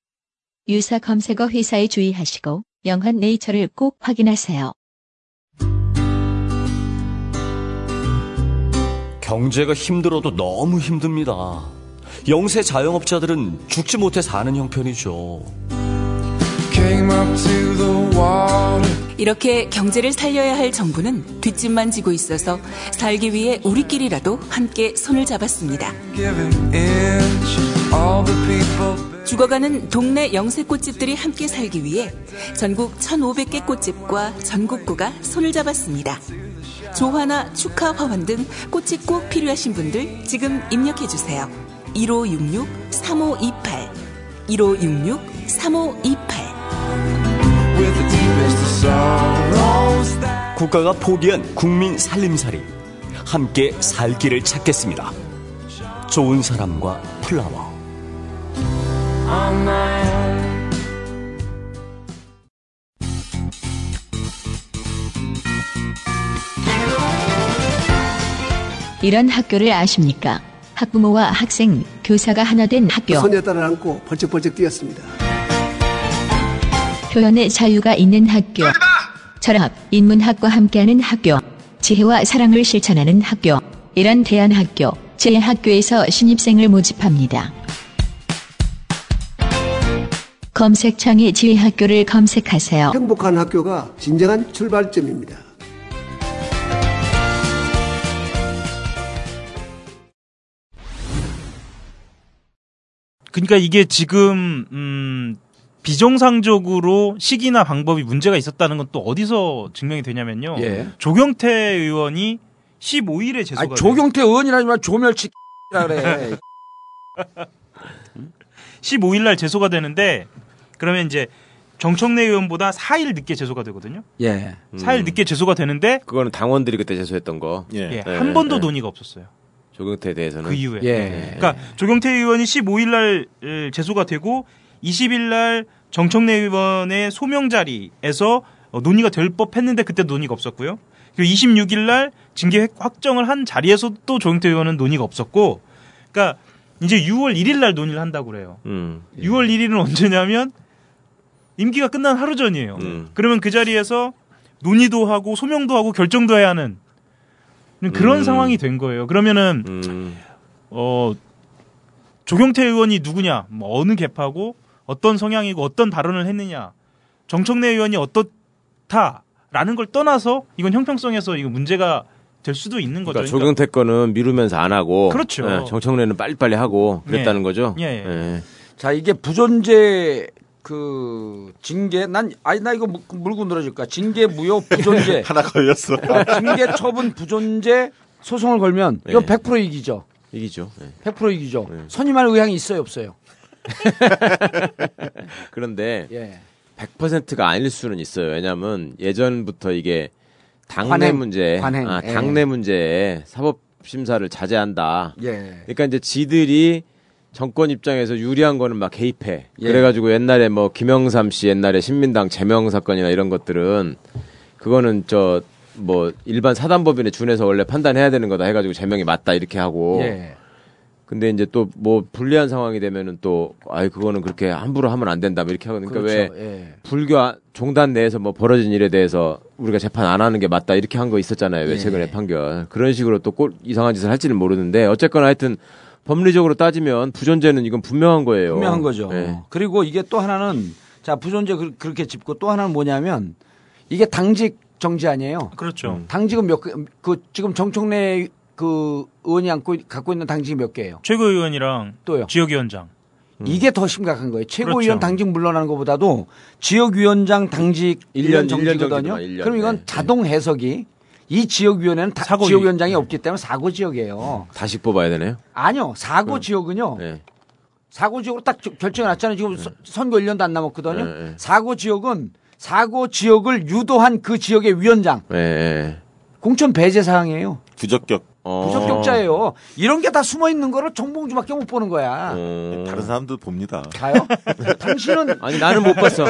[SPEAKER 11] 유사 검색어 회사에 주의하시고 영한 네이처를 꼭 확인하세요.
[SPEAKER 2] 경제가 힘들어도 너무 힘듭니다. 영세 자영업자들은 죽지 못해 사는 형편이죠.
[SPEAKER 3] 이렇게 경제를 살려야 할 정부는 뒷짐만 지고 있어서 살기 위해 우리끼리라도 함께 손을 잡았습니다. 죽어가는 동네 영세 꽃집들이 함께 살기 위해 전국 1,500개 꽃집과 전국구가 손을 잡았습니다. 조화나 축하 화환 등 꽃이 꼭 필요하신 분들 지금 입력해 주세요. 1566-3528 1566-3528
[SPEAKER 2] 국가가 포기한 국민 살림살이 함께 살 길을 찾겠습니다. 좋은 사람과 플라워.
[SPEAKER 11] 이런 학교를 아십니까? 학부모와 학생, 교사가 하나 된 학교.
[SPEAKER 12] 소녀딸을 안고 벌쩍벌쩍 뛰었습니다.
[SPEAKER 11] 표현의 자유가 있는 학교. 철학, 인문학과 함께하는 학교. 지혜와 사랑을 실천하는 학교. 이런 대안학교, 제 학교에서 신입생을 모집합니다. 검색창에 지혜학교를 검색하세요.
[SPEAKER 12] 행복한 학교가 진정한 출발점입니다.
[SPEAKER 6] 그러니까 이게 지금 음 비정상적으로 시기나 방법이 문제가 있었다는 건 또 어디서 증명이 되냐면요.
[SPEAKER 1] 예.
[SPEAKER 6] 조경태 의원이 15일에 제소가
[SPEAKER 1] 아니, 조경태 의원이라지만 조멸치 [laughs] 그래. [laughs]
[SPEAKER 6] 15일 날 제소가 되는데 그러면 이제 정청래 의원보다 4일 늦게 제소가 되거든요.
[SPEAKER 1] 예.
[SPEAKER 6] 4일 늦게 제소가 되는데
[SPEAKER 5] 그거는 당원들이 그때 제소했던 거.
[SPEAKER 6] 예,
[SPEAKER 5] 네,
[SPEAKER 6] 한 번도
[SPEAKER 5] 네.
[SPEAKER 6] 논의가 없었어요.
[SPEAKER 5] 조경태에 대해서는
[SPEAKER 6] 그 이후에.
[SPEAKER 1] 예.
[SPEAKER 6] 그러니까 조경태 의원이 15일 날 에, 제소가 되고 20일 날 정청래 의원의 소명 자리에서 어, 논의가 될 법했는데 그때 논의가 없었고요. 그리고 26일 날 징계 확정을 한 자리에서도 또 조경태 의원은 논의가 없었고, 그러니까 이제 6월 1일 날 논의를 한다고 그래요.
[SPEAKER 5] 음.
[SPEAKER 6] 6월 1일은 언제냐면 임기가 끝난 하루 전이에요.
[SPEAKER 5] 음.
[SPEAKER 6] 그러면 그 자리에서 논의도 하고 소명도 하고 결정도 해야 하는 그런
[SPEAKER 5] 음.
[SPEAKER 6] 상황이 된 거예요. 그러면은
[SPEAKER 5] 음.
[SPEAKER 6] 어 조경태 의원이 누구냐, 뭐 어느 개파고 어떤 성향이고 어떤 발언을 했느냐, 정청래 의원이 어떻다라는 걸 떠나서 이건 형평성에서 이거 문제가 될 수도 있는 거죠.
[SPEAKER 5] 그러니까 조경태 거는 미루면서 안 하고
[SPEAKER 6] 그렇죠.
[SPEAKER 5] 예, 정청래는 빨리빨리 하고 그랬다는
[SPEAKER 6] 예.
[SPEAKER 5] 거죠.
[SPEAKER 6] 예, 예.
[SPEAKER 1] 자 이게 부존재 그 징계 난 아니 나 이거 물- 물고 늘어질까 징계 무효 부존재 [laughs]
[SPEAKER 7] 하나 걸렸어.
[SPEAKER 1] 아, 징계 처분 부존재 소송을 걸면
[SPEAKER 5] 네.
[SPEAKER 1] 100% 이기죠.
[SPEAKER 5] 이기죠. 예.
[SPEAKER 1] 100% 이기죠.
[SPEAKER 5] 네.
[SPEAKER 1] 선임할 의향이 있어요 없어요? [laughs]
[SPEAKER 5] 그런데
[SPEAKER 1] 예.
[SPEAKER 5] 100%가 아닐 수는 있어요. 왜냐하면 예전부터 이게 당내
[SPEAKER 1] 관행,
[SPEAKER 5] 문제,
[SPEAKER 1] 관행,
[SPEAKER 5] 아,
[SPEAKER 1] 예.
[SPEAKER 5] 당내 문제에 사법 심사를 자제한다.
[SPEAKER 1] 예.
[SPEAKER 5] 그러니까 이제 지들이 정권 입장에서 유리한 거는 막 개입해.
[SPEAKER 1] 예.
[SPEAKER 5] 그래가지고 옛날에 뭐 김영삼 씨 옛날에 신민당 제명 사건이나 이런 것들은 그거는 저 뭐 일반 사단법인에 준해서 원래 판단해야 되는 거다 해가지고 제명이 맞다 이렇게 하고.
[SPEAKER 1] 예.
[SPEAKER 5] 근데 이제 또 뭐 불리한 상황이 되면은 또 아이 그거는 그렇게 함부로 하면 안 된다 뭐 이렇게 하거든요. 그러니까 왜
[SPEAKER 1] 그렇죠. 예.
[SPEAKER 5] 불교 아- 종단 내에서 뭐 벌어진 일에 대해서 우리가 재판 안 하는 게 맞다 이렇게 한 거 있었잖아요. 왜
[SPEAKER 1] 예.
[SPEAKER 5] 최근에 판결 그런 식으로 또 꼴 이상한 짓을 할지는 모르는데 어쨌거나 하여튼 법리적으로 따지면 부존재는 이건 분명한 거예요.
[SPEAKER 1] 분명한 거죠.
[SPEAKER 5] 예.
[SPEAKER 1] 그리고 이게 또 하나는 자 부존재 그- 그렇게 짚고 또 하나는 뭐냐면 이게 당직 정지 아니에요.
[SPEAKER 6] 그렇죠.
[SPEAKER 1] 당직은 몇 개, 그 지금 정청래 그 의원이 안고 갖고 있는 당직이 몇 개예요?
[SPEAKER 6] 최고위원이랑
[SPEAKER 1] 또요.
[SPEAKER 6] 지역위원장.
[SPEAKER 1] 이게 더 심각한 거예요. 최고위원
[SPEAKER 6] 그렇죠.
[SPEAKER 1] 당직 물러나는 것보다도 지역위원장 당직
[SPEAKER 5] 일
[SPEAKER 1] 1년
[SPEAKER 5] 년,
[SPEAKER 1] 정지거든요.
[SPEAKER 5] 정지구나, 일 년.
[SPEAKER 1] 그럼 이건
[SPEAKER 5] 네.
[SPEAKER 1] 자동 해석이 이 지역위원회는 다-
[SPEAKER 6] 사고
[SPEAKER 1] 지역위원장이 없기 때문에 사고 지역이에요.
[SPEAKER 5] 다시 뽑아야 되네요.
[SPEAKER 1] 아니요. 사고 지역은요.
[SPEAKER 5] 네.
[SPEAKER 1] 사고 지역으로 딱 저- 결정이 났잖아요. 지금 선- 선거 1년도 안 남았거든요.
[SPEAKER 5] 네, 네.
[SPEAKER 1] 사고 지역은 사고 지역을 유도한 그 지역의 위원장
[SPEAKER 5] 예, 예.
[SPEAKER 1] 공천 배제 사항이에요.
[SPEAKER 7] 부적격.
[SPEAKER 5] 어.
[SPEAKER 1] 부적격자예요. 이런 게 다 숨어 있는 거를 정봉주밖에 못 보는 거야.
[SPEAKER 5] 어.
[SPEAKER 7] 다른 사람도 봅니다.
[SPEAKER 1] 가요? 당신은 [laughs]
[SPEAKER 5] 아니 나는 못 봤어.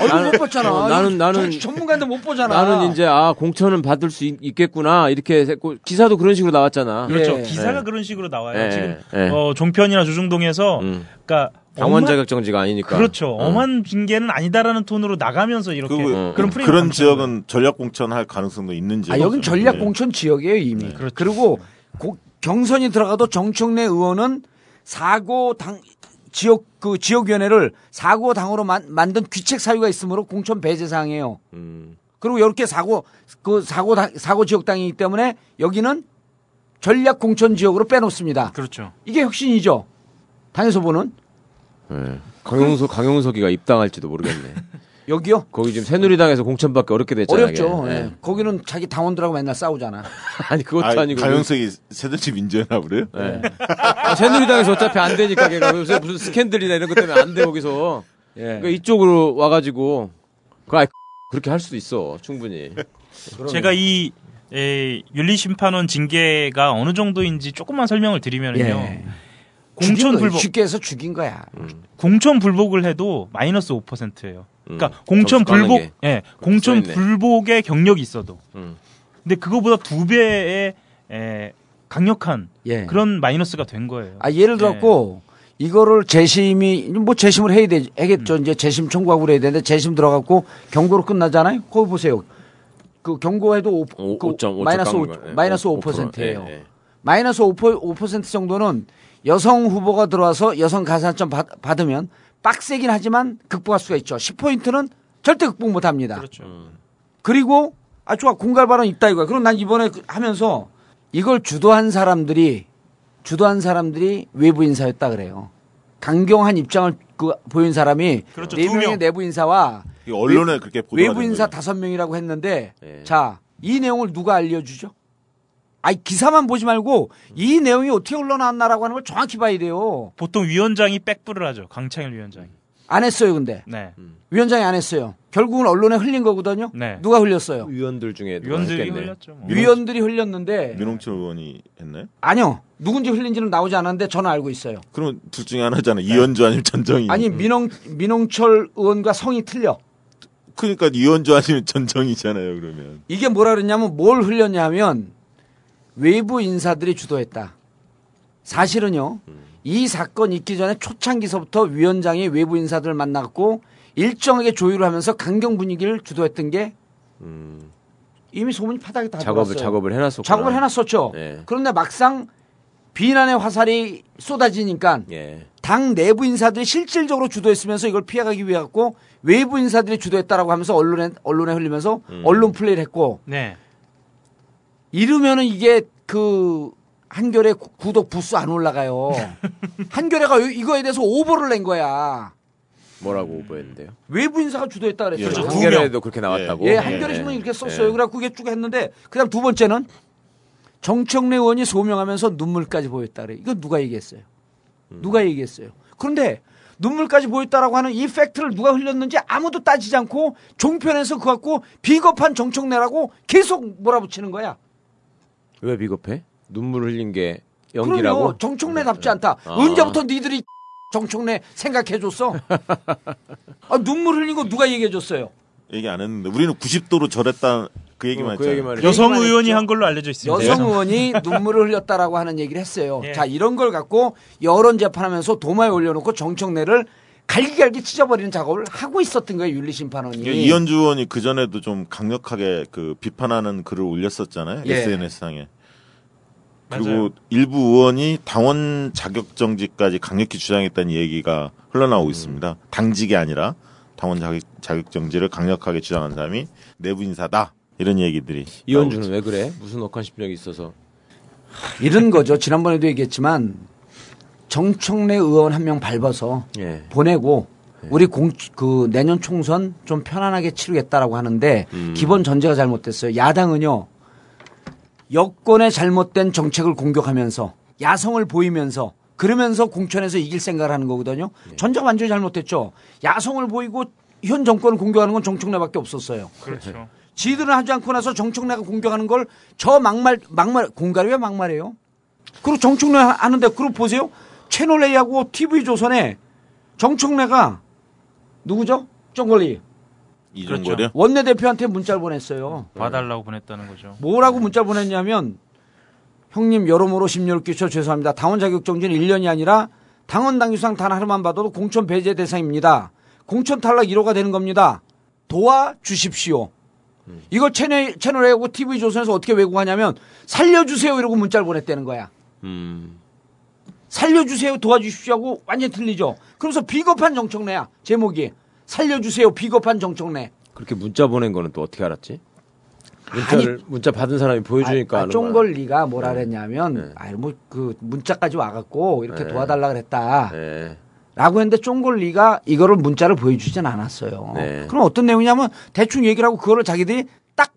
[SPEAKER 1] 얼굴 못 봤잖아.
[SPEAKER 5] 어, 나는 나는
[SPEAKER 1] 정- 전문가인데 못 보잖아.
[SPEAKER 5] 나는 이제 아 공천은 받을 수 있, 겠구나 이렇게 했고 기사도 그런 식으로 나왔잖아.
[SPEAKER 6] 그렇죠.
[SPEAKER 1] 예.
[SPEAKER 6] 기사가
[SPEAKER 5] 예.
[SPEAKER 6] 그런 식으로 나와요.
[SPEAKER 5] 예,
[SPEAKER 6] 지금
[SPEAKER 5] 예.
[SPEAKER 6] 어, 종편이나 조중동에서
[SPEAKER 5] 음.
[SPEAKER 6] 그러니까
[SPEAKER 5] 당원
[SPEAKER 6] 엄한-
[SPEAKER 5] 자격 정지가 아니니까.
[SPEAKER 6] 그렇죠.
[SPEAKER 5] 어.
[SPEAKER 6] 엄한 징계는 아니다라는 톤으로 나가면서 이렇게
[SPEAKER 7] 그리고
[SPEAKER 5] 어.
[SPEAKER 6] 그런 프레임
[SPEAKER 7] 그런 지역은 전략 공천할 가능성도 있는 지역.
[SPEAKER 1] 아, 여긴 전략 공천 지역이에요, 이미.
[SPEAKER 6] 그렇죠.
[SPEAKER 1] 그리고 고- 경선이 들어가도 정청래 의원은 사고 당 지역 그 지역위원회를 사고 당으로 만, 만든 귀책 사유가 있으므로 공천 배제 사항이에요.
[SPEAKER 5] 음.
[SPEAKER 1] 그리고 이렇게 사고 그 사고 당, 사고 지역 당이기 때문에 여기는 전략 공천 지역으로 빼놓습니다.
[SPEAKER 6] 그렇죠.
[SPEAKER 1] 이게 혁신이죠. 당에서 보는
[SPEAKER 5] 예. 강용석 강용석이가 입당할지도 모르겠네. [laughs]
[SPEAKER 1] 여기요.
[SPEAKER 5] 거기 지금 새누리당에서 공천받기 어렵게 됐잖아요.
[SPEAKER 1] 어렵죠.
[SPEAKER 5] 그게.
[SPEAKER 1] 예. 거기는 자기 당원들하고 맨날 싸우잖아. [laughs]
[SPEAKER 5] 아니 그것도
[SPEAKER 7] 아,
[SPEAKER 5] 아, 니고
[SPEAKER 7] 가영석이 새정치 민주연합으로요?
[SPEAKER 5] 예. 아, 새누리당에서 어차피 안 되니까 걔가 요새 무슨 스캔들이나 이런 것 때문에 안 돼 거기서.
[SPEAKER 1] 예.
[SPEAKER 5] 그러니까 이쪽으로 와가지고 그 아이, [laughs] 그렇게 할 수도 있어 충분히.
[SPEAKER 6] 제가 이 에, 윤리심판원 징계가 어느 정도인지 조금만 설명을 드리면요.
[SPEAKER 1] 예.
[SPEAKER 6] 공천. 불복
[SPEAKER 1] 쉽게 해서 죽인 거야.
[SPEAKER 6] 공천 불복을 해도 마이너스 5%예요. 그러니까
[SPEAKER 5] 음,
[SPEAKER 6] 공천
[SPEAKER 5] 점수 까는
[SPEAKER 6] 불복,
[SPEAKER 5] 게.
[SPEAKER 6] 예, 공천
[SPEAKER 5] 써있네.
[SPEAKER 6] 불복의 경력이 있어도.
[SPEAKER 5] 음.
[SPEAKER 6] 근데 그거보다 두 배의 에, 강력한
[SPEAKER 1] 예.
[SPEAKER 6] 그런 마이너스가 된 거예요.
[SPEAKER 1] 아 예를 들었고 이거를 재심이 뭐 재심을 해야 되 하겠죠. 이제 재심 청구하고 그래야 되는데 재심 들어갔고 경고로 끝나잖아요. 거기 보세요. 그 경고해도 오,
[SPEAKER 5] 오- 그5.5
[SPEAKER 1] 마이너스 5,
[SPEAKER 5] 깎는 거네.
[SPEAKER 1] 마이너스
[SPEAKER 5] 5%,
[SPEAKER 1] 5%예요.
[SPEAKER 5] 예, 예.
[SPEAKER 1] 마이너스 5%, 5% 정도는 여성 후보가 들어와서 여성 가산점 받, 받으면 빡세긴 하지만 극복할 수가 있죠. 10포인트는 절대 극복 못 합니다.
[SPEAKER 6] 그렇죠.
[SPEAKER 1] 그리고 아 좋아 공갈 발언 있다 이거야. 그럼 난 이번에 그- 하면서 이걸 주도한 사람들이 주도한 사람들이 외부 인사였다 그래요. 강경한 입장을 그 보인 사람이
[SPEAKER 6] 그렇죠. 네두
[SPEAKER 1] 명의
[SPEAKER 6] 명.
[SPEAKER 1] 내부 인사와
[SPEAKER 7] 이 언론에 그렇게 보도가
[SPEAKER 1] 외부
[SPEAKER 7] 된
[SPEAKER 1] 인사. 다섯 명이라고 했는데
[SPEAKER 5] 예.
[SPEAKER 1] 자이 내용을 누가 알려주죠? 아이 기사만 보지 말고 이 내용이 어떻게 흘러나왔나라고 하는 걸 정확히 봐야 돼요.
[SPEAKER 6] 보통 위원장이 백불을 하죠. 강창일 위원장이.
[SPEAKER 1] 안 했어요, 근데
[SPEAKER 6] 네.
[SPEAKER 1] 위원장이 안 했어요. 결국은 언론에 흘린 거거든요.
[SPEAKER 6] 네.
[SPEAKER 1] 누가 흘렸어요?
[SPEAKER 5] 위원들 중에 누가
[SPEAKER 6] 위원들이
[SPEAKER 5] 했겠네.
[SPEAKER 6] 흘렸죠. 뭐.
[SPEAKER 1] 위원들이 흘렸는데
[SPEAKER 7] 민홍철 의원이 했나요?
[SPEAKER 1] 아니요 누군지 흘린지는 나오지 않았는데 저는 알고 있어요.
[SPEAKER 7] 그러면 둘 중에 하나잖아. 이현주 아니면 전정희.
[SPEAKER 1] 아니 민홍 민홍철 의원과 성이 틀려.
[SPEAKER 7] 그러니까 이현주 아니면 전정희잖아요. 그러면.
[SPEAKER 1] 이게 뭐라 그랬냐면 뭘 흘렸냐면 외부 인사들이 주도했다. 사실은요. 이 사건 있기 전에 초창기서부터 위원장이 외부 인사들을 만났고 일정하게 조율을 하면서 강경 분위기를 주도했던 게
[SPEAKER 5] 음.
[SPEAKER 1] 이미 소문이 파닥이 다
[SPEAKER 5] 작업을. 작업을 해놨었고
[SPEAKER 1] 작업을 해놨었죠.
[SPEAKER 5] 네.
[SPEAKER 1] 그런데 막상 비난의 화살이 쏟아지니까
[SPEAKER 5] 예.
[SPEAKER 1] 당 내부 인사들이 실질적으로 주도했으면서 이걸 피해가기 위해 갖고 외부 인사들이 주도했다라고 하면서 언론에 언론에 흘리면서
[SPEAKER 5] 음.
[SPEAKER 1] 언론 플레이를 했고
[SPEAKER 6] 네.
[SPEAKER 1] 이러면은 이게 그 한결의 구- 구독 부수 안 올라가요. [laughs] 한결에가 이- 이거에 대해서 오버를 낸 거야.
[SPEAKER 5] 뭐라고 오버했는데요?
[SPEAKER 1] 외부 인사가 주도했다 그랬어요.
[SPEAKER 5] 예,
[SPEAKER 1] 두
[SPEAKER 5] 한겨레에도
[SPEAKER 1] 명.
[SPEAKER 5] 그렇게 나왔다고.
[SPEAKER 1] 예, 한겨레 신문 이렇게 썼어요.
[SPEAKER 5] 예.
[SPEAKER 1] 그래갖고 그게 쭉 했는데 그다음 두 번째는 정청래 의원이 소명하면서 눈물까지 보였다 그래. 이거 누가 얘기했어요?
[SPEAKER 5] 음.
[SPEAKER 1] 누가 얘기했어요? 그런데 눈물까지 보였다라고 하는 이 팩트를 누가 흘렸는지 아무도 따지지 않고 종편에서 그거 갖고 비겁한 정청래라고 계속 몰아붙이는 거야.
[SPEAKER 5] 왜 비겁해? 눈물 흘린 게 연기라고?
[SPEAKER 1] 그럼요. 정청래답지 않다.
[SPEAKER 5] 아.
[SPEAKER 1] 언제부터 니들이 [laughs] 정청래 생각해줬어? [laughs] 아, 눈물 흘린 거 누가 얘기해줬어요?
[SPEAKER 7] 얘기 안 했는데 우리는 90도로 절했다 그 얘기만
[SPEAKER 5] 그
[SPEAKER 7] 했잖아요.
[SPEAKER 5] 얘기만
[SPEAKER 6] 여성
[SPEAKER 1] 얘기만
[SPEAKER 6] 의원이
[SPEAKER 1] 했죠.
[SPEAKER 6] 한 걸로 알려져 있습니다.
[SPEAKER 1] 여성 의원이 [laughs] 눈물을 흘렸다라고 하는 얘기를 했어요.
[SPEAKER 6] 예.
[SPEAKER 1] 자, 이런 걸 갖고 여론 재판하면서 도마에 올려놓고 정청래를 갈기갈기 찢어버리는 작업을 하고 있었던 거예요, 윤리 심판원이.
[SPEAKER 7] 이게 이현주 의원이 그 전에도 좀 강력하게 그 비판하는 글을 올렸었잖아요
[SPEAKER 1] 예.
[SPEAKER 7] SNS 상에. 그리고
[SPEAKER 6] 맞아요.
[SPEAKER 7] 일부 의원이 당원 자격 정지까지 강력히 주장했다는 얘기가 흘러나오고 있습니다. 당직이 아니라 당원 자격, 자격 정지를 강력하게 주장한 사람이 내부 인사다 이런 얘기들이
[SPEAKER 5] 이현주는 왜 그래? 무슨 억한 심정이 있어서?
[SPEAKER 1] 이런 거죠. 지난번에도 얘기했지만 정청래 의원 한 명 밟아서
[SPEAKER 5] 예.
[SPEAKER 1] 보내고 우리 공, 그 내년 총선 좀 편안하게 치르겠다라고 하는데
[SPEAKER 5] 음.
[SPEAKER 1] 기본 전제가 잘못됐어요. 야당은요 여권의 잘못된 정책을 공격하면서 야성을 보이면서 그러면서 공천에서 이길 생각을 하는 거거든요.
[SPEAKER 5] 네.
[SPEAKER 1] 전제가 완전히 잘못됐죠. 야성을 보이고 현 정권을 공격하는 건 정청래밖에 없었어요.
[SPEAKER 6] 그렇죠.
[SPEAKER 1] 지들은 하지 않고 나서 정청래가 공격하는 걸 저 막말 막말 공갈이 왜 막말이에요? 그리고 정청래 하- 하는데 그룹 보세요. 채널 A하고 TV 조선에 정청래가 누구죠? 정걸리
[SPEAKER 7] 이종거려
[SPEAKER 1] 원내대표한테 문자를 보냈어요.
[SPEAKER 6] 봐달라고 보냈다는 거죠.
[SPEAKER 1] 뭐라고 문자 를 보냈냐면 형님 여러모로 심려를 끼쳐 죄송합니다. 당원 자격 정지는 1년이 아니라 당원 당규상 단 하루만 받아도 공천 배제 대상입니다. 공천 탈락 1호가 되는 겁니다. 도와주십시오. 이걸 채널, 채널 A하고 TV조선에서 어떻게 왜곡하냐면 살려주세요 이러고 문자를 보냈다는 거야.
[SPEAKER 5] 음.
[SPEAKER 1] 살려주세요 도와주십시오 하고 완전 틀리죠. 그러면서 비겁한 정청래야 제목이 살려주세요 비겁한 정청래.
[SPEAKER 5] 그렇게 문자 보낸 거는 또 어떻게 알았지? 문자를 문자 받은 사람이 보여주니까
[SPEAKER 1] 아,
[SPEAKER 5] 아는 거야.
[SPEAKER 1] 쫑걸 리가 뭐라 그랬냐면
[SPEAKER 5] 네.
[SPEAKER 1] 아이 뭐그 문자까지 와갖고 이렇게
[SPEAKER 5] 네.
[SPEAKER 1] 도와달라 그랬다.
[SPEAKER 5] 네.
[SPEAKER 1] 라고 했는데 쫑걸 리가 이거를 문자를 보여주진 않았어요.
[SPEAKER 5] 네.
[SPEAKER 1] 그럼 어떤 내용이냐면 대충 얘기를 하고 그거를 자기들이 딱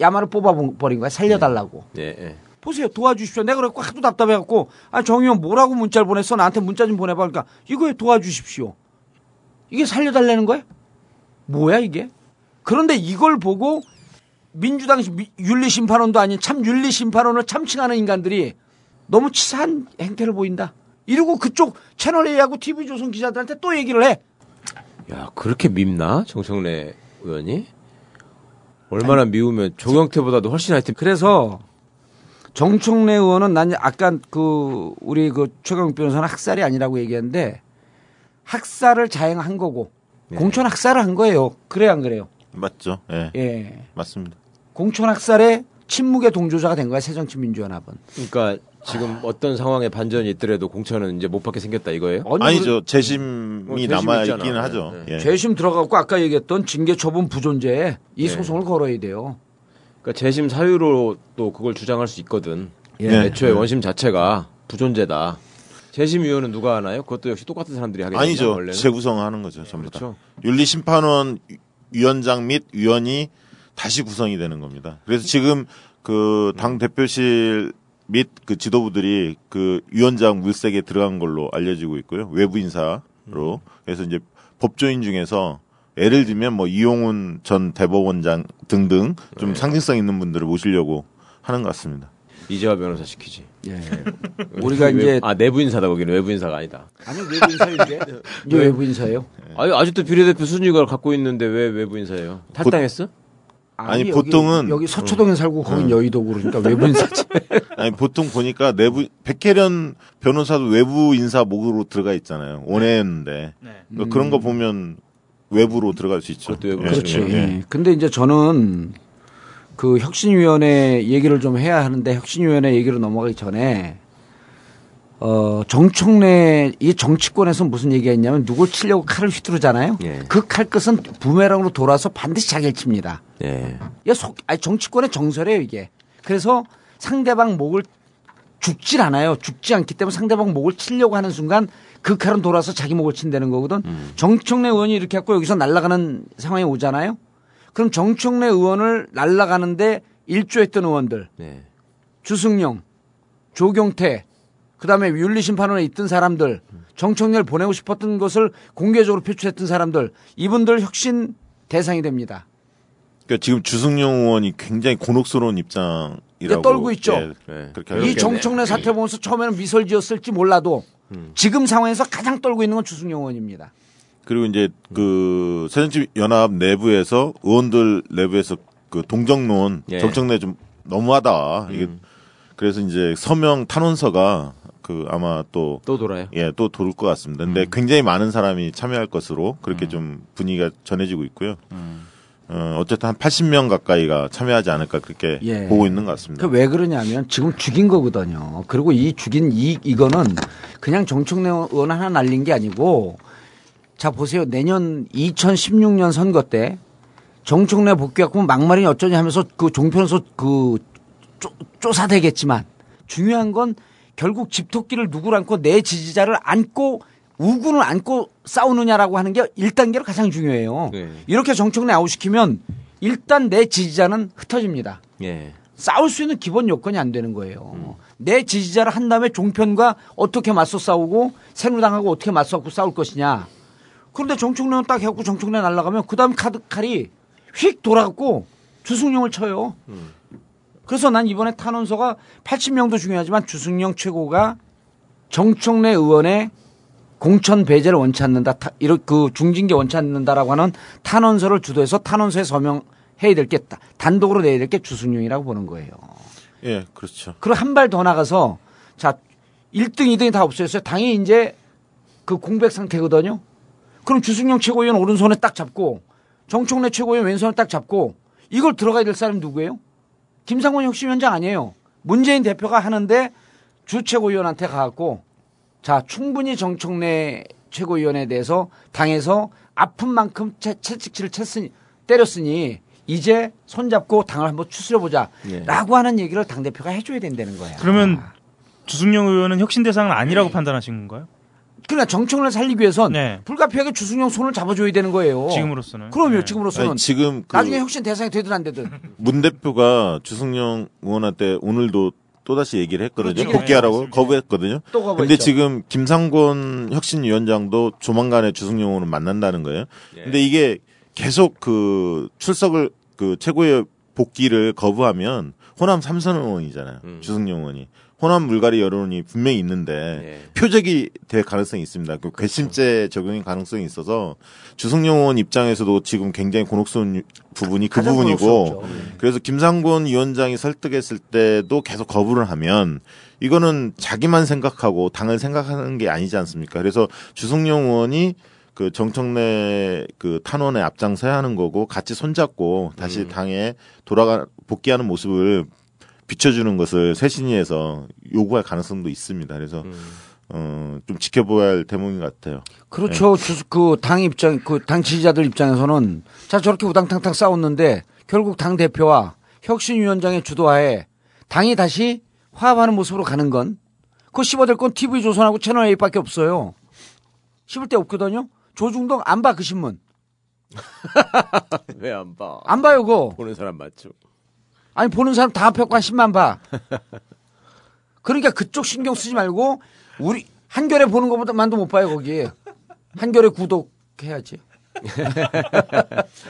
[SPEAKER 1] 야마를 뽑아버린 거야. 살려달라고. 보세요. 도와주십시오. 내가 그랬고 하도 답답해갖고 아 정의원 뭐라고 문자를 보냈어? 나한테 문자 좀 보내봐. 그러니까 이거에 도와주십시오. 이게 살려달라는 거야? 뭐야 이게? 그런데 이걸 보고 민주당 미- 윤리심판원도 아닌 참 윤리심판원을 참칭하는 인간들이 너무 치사한 행태를 보인다. 이러고 그쪽 채널 A하고 TV조선 기자들한테 또 얘기를 해.
[SPEAKER 5] 야, 그렇게 밉나? 정청래 의원이? 얼마나 미우면 조경태보다도 훨씬 하여튼
[SPEAKER 1] 그래서 정청래 의원은 난 아까 그 우리 그 최강 변호사는 학살이 아니라고 얘기했는데 학살을 자행한 거고 공천 학살을 한 거예요. 그래야 안 그래요?
[SPEAKER 7] 맞죠? 예.
[SPEAKER 1] 예.
[SPEAKER 7] 맞습니다.
[SPEAKER 1] 공천 학살의 침묵의 동조자가 된 거야 새정치민주연합은.
[SPEAKER 5] 그러니까 지금 어떤 상황에 반전이 있더라도 공천은 이제 못 받게 생겼다 이거예요?
[SPEAKER 7] 아니 죠. 재심이
[SPEAKER 5] 어, 재심
[SPEAKER 7] 남아
[SPEAKER 5] 있잖아.
[SPEAKER 7] 있기는 하죠.
[SPEAKER 5] 네,
[SPEAKER 7] 예.
[SPEAKER 1] 재심 들어가고 아까 얘기했던 징계 처분 부존재에 이
[SPEAKER 5] 네.
[SPEAKER 1] 소송을 걸어야 돼요.
[SPEAKER 5] 그러니까 재심 사유로 또 그걸 주장할 수 있거든.
[SPEAKER 1] 예.
[SPEAKER 5] 애초에 원심 자체가 부존재다. 재심위원은 누가 하나요? 그것도 역시 똑같은 사람들이 하겠죠.
[SPEAKER 7] 아니죠.
[SPEAKER 5] 원래는.
[SPEAKER 7] 재구성하는 거죠. 전부
[SPEAKER 5] 그렇죠.
[SPEAKER 7] 다. 윤리심판원 위원장 및 위원이 다시 구성이 되는 겁니다. 그래서 지금 그 당 대표실 및 그 지도부들이 그 위원장 물색에 들어간 걸로 알려지고 있고요. 외부 인사로. 그래서 이제 법조인 중에서 예를 들면 뭐 이용훈 전 대법원장 등등 좀
[SPEAKER 5] 네.
[SPEAKER 7] 상징성 있는 분들을 모시려고 하는 것 같습니다.
[SPEAKER 5] 이재화 변호사 시키지.
[SPEAKER 1] 예. 우리가 이제
[SPEAKER 5] 아 내부 인사다 거기는 외부 인사가 아니다.
[SPEAKER 1] 아니 외부 인사인데 [laughs] 이제 외부 인사예요.
[SPEAKER 5] 아니 아직도 비례대표 순위가 갖고 있는데 왜 외부 인사예요? 탈당했어?
[SPEAKER 7] 아니,
[SPEAKER 1] 여기-
[SPEAKER 7] 보통은-
[SPEAKER 1] 여기 서초동에 살고 거긴 여의도고 그러니까 외부 인사지. [laughs]
[SPEAKER 7] 아니 보통 보니까 내부 백혜련 변호사도 외부 인사 목으로 들어가 있잖아요. 원했는데 그러니까 그런 거 보면 외부로 들어갈 수 있죠.
[SPEAKER 5] 그것도 외부
[SPEAKER 7] 예,
[SPEAKER 1] 그렇지.
[SPEAKER 7] 예, 예.
[SPEAKER 1] 근데 이제 저는 그 혁신위원회 얘기를 좀 해야 하는데 혁신위원회 얘기로 넘어가기 전에 어 정청래 이 정치권에서 무슨 얘기 했냐면 누굴 치려고 칼을 휘두르잖아요.
[SPEAKER 5] 예.
[SPEAKER 1] 그칼 끝은 부메랑으로 돌아서 반드시 자기를 칩니다.
[SPEAKER 5] 예.
[SPEAKER 1] 이게 속, 아니 정치권의 정설이에요 이게. 그래서 상대방 목을 죽질 않아요. 죽지 않기 때문에 상대방 목을 치려고 하는 순간 그 칼은 돌아서 자기 목을 친다는 거거든. 정청래 의원이 이렇게 했고 여기서 날아가는 상황이 오잖아요. 그럼 정청래 의원을 날아가는데 일조했던 의원들
[SPEAKER 5] 네.
[SPEAKER 1] 주승용, 조경태, 그 다음에 윤리심판원에 있던 사람들, 정청래를 보내고 싶었던 것을 공개적으로 표출했던 사람들, 이분들 혁신 대상이 됩니다.
[SPEAKER 7] 그러니까 지금 주승용 의원이 굉장히 곤혹스러운 입장이라고
[SPEAKER 1] 떨고 있죠.
[SPEAKER 7] 예,
[SPEAKER 5] 네.
[SPEAKER 7] 그렇게
[SPEAKER 1] 이 정청래 사태 보면서 처음에는 미소를 지었을지 몰라도 지금 상황에서 가장 떨고 있는 건 주승용 의원입니다.
[SPEAKER 7] 그리고 이제 그 새정치 연합 내부에서 의원들 내부에서 그 동정론
[SPEAKER 5] 예.
[SPEAKER 7] 정청래 좀 너무하다. 이게 그래서 이제 서명 탄원서가 그 아마 또
[SPEAKER 5] 또 돌아요.
[SPEAKER 7] 예, 또 돌 것 같습니다. 근데 굉장히 많은 사람이 참여할 것으로 그렇게 좀 분위기가 전해지고 있고요. 어, 어쨌든 한 80명 가까이가 참여하지 않을까 그렇게
[SPEAKER 1] 예.
[SPEAKER 7] 보고 있는 것 같습니다.
[SPEAKER 1] 그왜 그러냐면 지금 죽인 거거든요. 그리고 이 죽인 이 이거는 그냥 정청래 의원 하나 날린 게 아니고 자 보세요. 내년 2016년 선거 때 정청래 복귀하고 막말이 어쩌냐 하면서 그 종편에서 그 쪼, 쪼사되겠지만 중요한 건 결국 집토끼를 누구를 안고 내 지지자를 안고 우군을 안고 싸우느냐라고 하는 게 1단계로 가장 중요해요.
[SPEAKER 5] 네.
[SPEAKER 1] 이렇게 정청래 아웃시키면 일단 내 지지자는 흩어집니다.
[SPEAKER 5] 예.
[SPEAKER 1] 싸울 수 있는 기본 요건이 안 되는 거예요. 내 지지자를 한 다음에 종편과 어떻게 맞서 싸우고 새누당하고 어떻게 맞서고 싸울 것이냐. 그런데 정청래는 딱 해갖고 정청래 날아가면 그 다음 카드 칼이 휙 돌아갖고 주승용을 쳐요. 그래서 난 이번에 탄원서가 80명도 중요하지만 주승용 최고가 정청래 의원의 공천 배제를 원치 않는다. 타- 이런 그 중징계 원치 않는다라고 하는 탄원서를 주도해서 탄원서에 서명해야 될 게 단독으로 내야 될 게 주승용이라고 보는 거예요.
[SPEAKER 7] 예, 그렇죠.
[SPEAKER 1] 그리고 한 발 더 나가서 자 1등, 2등이 다 없어졌어요. 당이 이제 그 공백 상태거든요. 그럼 주승용 최고위원 오른손에 딱 잡고 정청래 최고위원 왼손에 딱 잡고 이걸 들어가야 될 사람이 누구예요? 김상곤 혁신위원장 아니에요. 문재인 대표가 하는데 주 최고위원한테 가갖고 자 충분히 정청래 최고위원에 대해서 당에서 아픈 만큼 채, 채찍질을 쳤으니 때렸으니 이제 손잡고 당을 한번 추스려보자
[SPEAKER 6] 예.
[SPEAKER 1] 라고 하는 얘기를 당대표가 해줘야 된다는 거야.
[SPEAKER 6] 그러면 주승용 의원은 혁신 대상은 아니라고 판단하신 건가요?
[SPEAKER 1] 그러니까 정청래 살리기 위해선 불가피하게 주승용 손을 잡아줘야 되는 거예요.
[SPEAKER 6] 네. 지금으로서는.
[SPEAKER 1] 그럼요. 지금으로서는.
[SPEAKER 7] 아니, 지금 그
[SPEAKER 1] 나중에 혁신 대상이 되든 안 되든.
[SPEAKER 7] 문 대표가 주승용 의원한테 오늘도 또다시 얘기를 했거든요.
[SPEAKER 1] 그렇죠.
[SPEAKER 7] 복귀하라고 거부했거든요.
[SPEAKER 1] 또 거부했죠.
[SPEAKER 7] 근데 지금 김상곤 혁신위원장도 조만간에 주승용 의원을 만난다는 거예요.
[SPEAKER 1] 예.
[SPEAKER 7] 근데 이게 계속 그 출석을 그 최고의 복귀를 거부하면 호남 삼선 의원이잖아요.
[SPEAKER 1] 음.
[SPEAKER 7] 주승용 의원이. 호남 물갈이 여론이 분명히 있는데
[SPEAKER 1] 예.
[SPEAKER 7] 표적이 될 가능성이 있습니다. 그 괘씸죄 적용의 가능성이 있어서 주승용 의원 입장에서도 지금 굉장히 곤혹스러운 부분이 그 부분이고
[SPEAKER 1] 곤혹스럽죠.
[SPEAKER 7] 그래서 김상곤 위원장이 설득했을 때도 계속 거부를 하면 이거는 자기만 생각하고 당을 생각하는 게 아니지 않습니까? 그래서 주승용 의원이 그 정청래 그 탄원에 앞장서야 하는 거고 같이 손잡고 다시
[SPEAKER 1] 음.
[SPEAKER 7] 당에 돌아가 복귀하는 모습을 비춰주는 것을 쇄신위에서 요구할 가능성도 있습니다. 그래서
[SPEAKER 1] 음.
[SPEAKER 7] 어, 좀 지켜봐야 할 대목인 것 같아요.
[SPEAKER 1] 그렇죠. 주- 그당 입장, 그 당 지지자들 입장에서는 자 저렇게 우당탕탕 싸웠는데 결국 당 대표와 혁신위원장의 주도하에 당이 다시 화합하는 모습으로 가는 건 그거 씹어댈 건 TV 조선하고 채널 A밖에 없어요. 씹을 데 없거든요. 조중동 안 봐 그 신문. [laughs]
[SPEAKER 5] 왜 안 봐?
[SPEAKER 1] 안 봐요 그거.
[SPEAKER 5] 보는 사람 맞죠.
[SPEAKER 1] 아니 보는 사람 다 합해갖고 한 10만 봐. [laughs] 그러니까 그쪽 신경 쓰지 말고 우리 한겨레 보는 것보다만도 못 봐요 거기. 한겨레 구독해야지.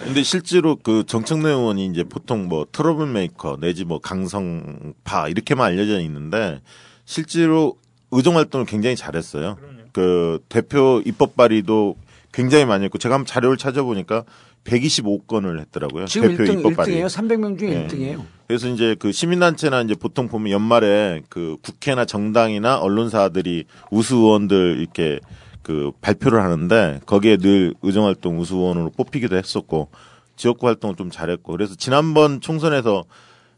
[SPEAKER 7] 근데 실제로 그 정청래 의원이 이제 보통 뭐 트러블 메이커 내지 뭐 강성파 이렇게만 알려져 있는데 실제로 의정 활동을 굉장히 잘했어요. 그 대표 입법 발의도 굉장히 많이 했고 제가 한번 자료를 찾아보니까 125건을 했더라고요.
[SPEAKER 1] 지금
[SPEAKER 7] 대표
[SPEAKER 1] 1등,
[SPEAKER 7] 입법 발의.
[SPEAKER 1] 1등이에요. 300명 중에
[SPEAKER 7] 예.
[SPEAKER 1] 1등이에요.
[SPEAKER 7] 그래서 이제 그 시민단체나 이제 보통 보면 연말에 그 국회나 정당이나 언론사들이 우수 의원들 이렇게 그 발표를 하는데 거기에 늘 의정활동 우수 의원으로 뽑히기도 했었고 지역구 활동을 좀 잘했고 그래서 지난번 총선에서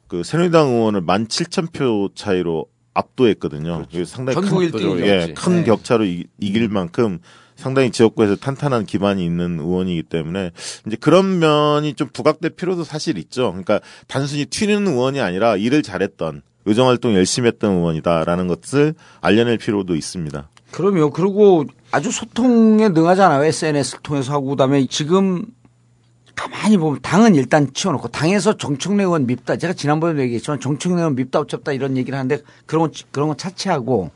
[SPEAKER 7] 그 새누리당 의원을 17,000표 차이로 압도했거든요. 상당히
[SPEAKER 1] 그렇죠. 전국
[SPEAKER 7] 큰. 예, 큰
[SPEAKER 1] 네.
[SPEAKER 7] 격차로 이, 길 만큼 상당히 지역구에서 탄탄한 기반이 있는 의원이기 때문에 이제 그런 면이 좀 부각될 필요도 사실 있죠. 그러니까 단순히 튀는 의원이 아니라 일을 잘했던 의정 활동 열심히 했던 의원이다라는 것을 알려낼 필요도 있습니다.
[SPEAKER 1] 그럼요. 그리고 아주 소통에 능하잖아요. SNS를 통해서 하고 그다음에 지금 가만히 보면 당은 일단 치워놓고 당에서 정청래 의원 밉다. 제가 지난번에도 얘기했지만 정청래 의원 밉다 어쩌다 이런 얘기를 하는데 그런 건 그런 건 차치하고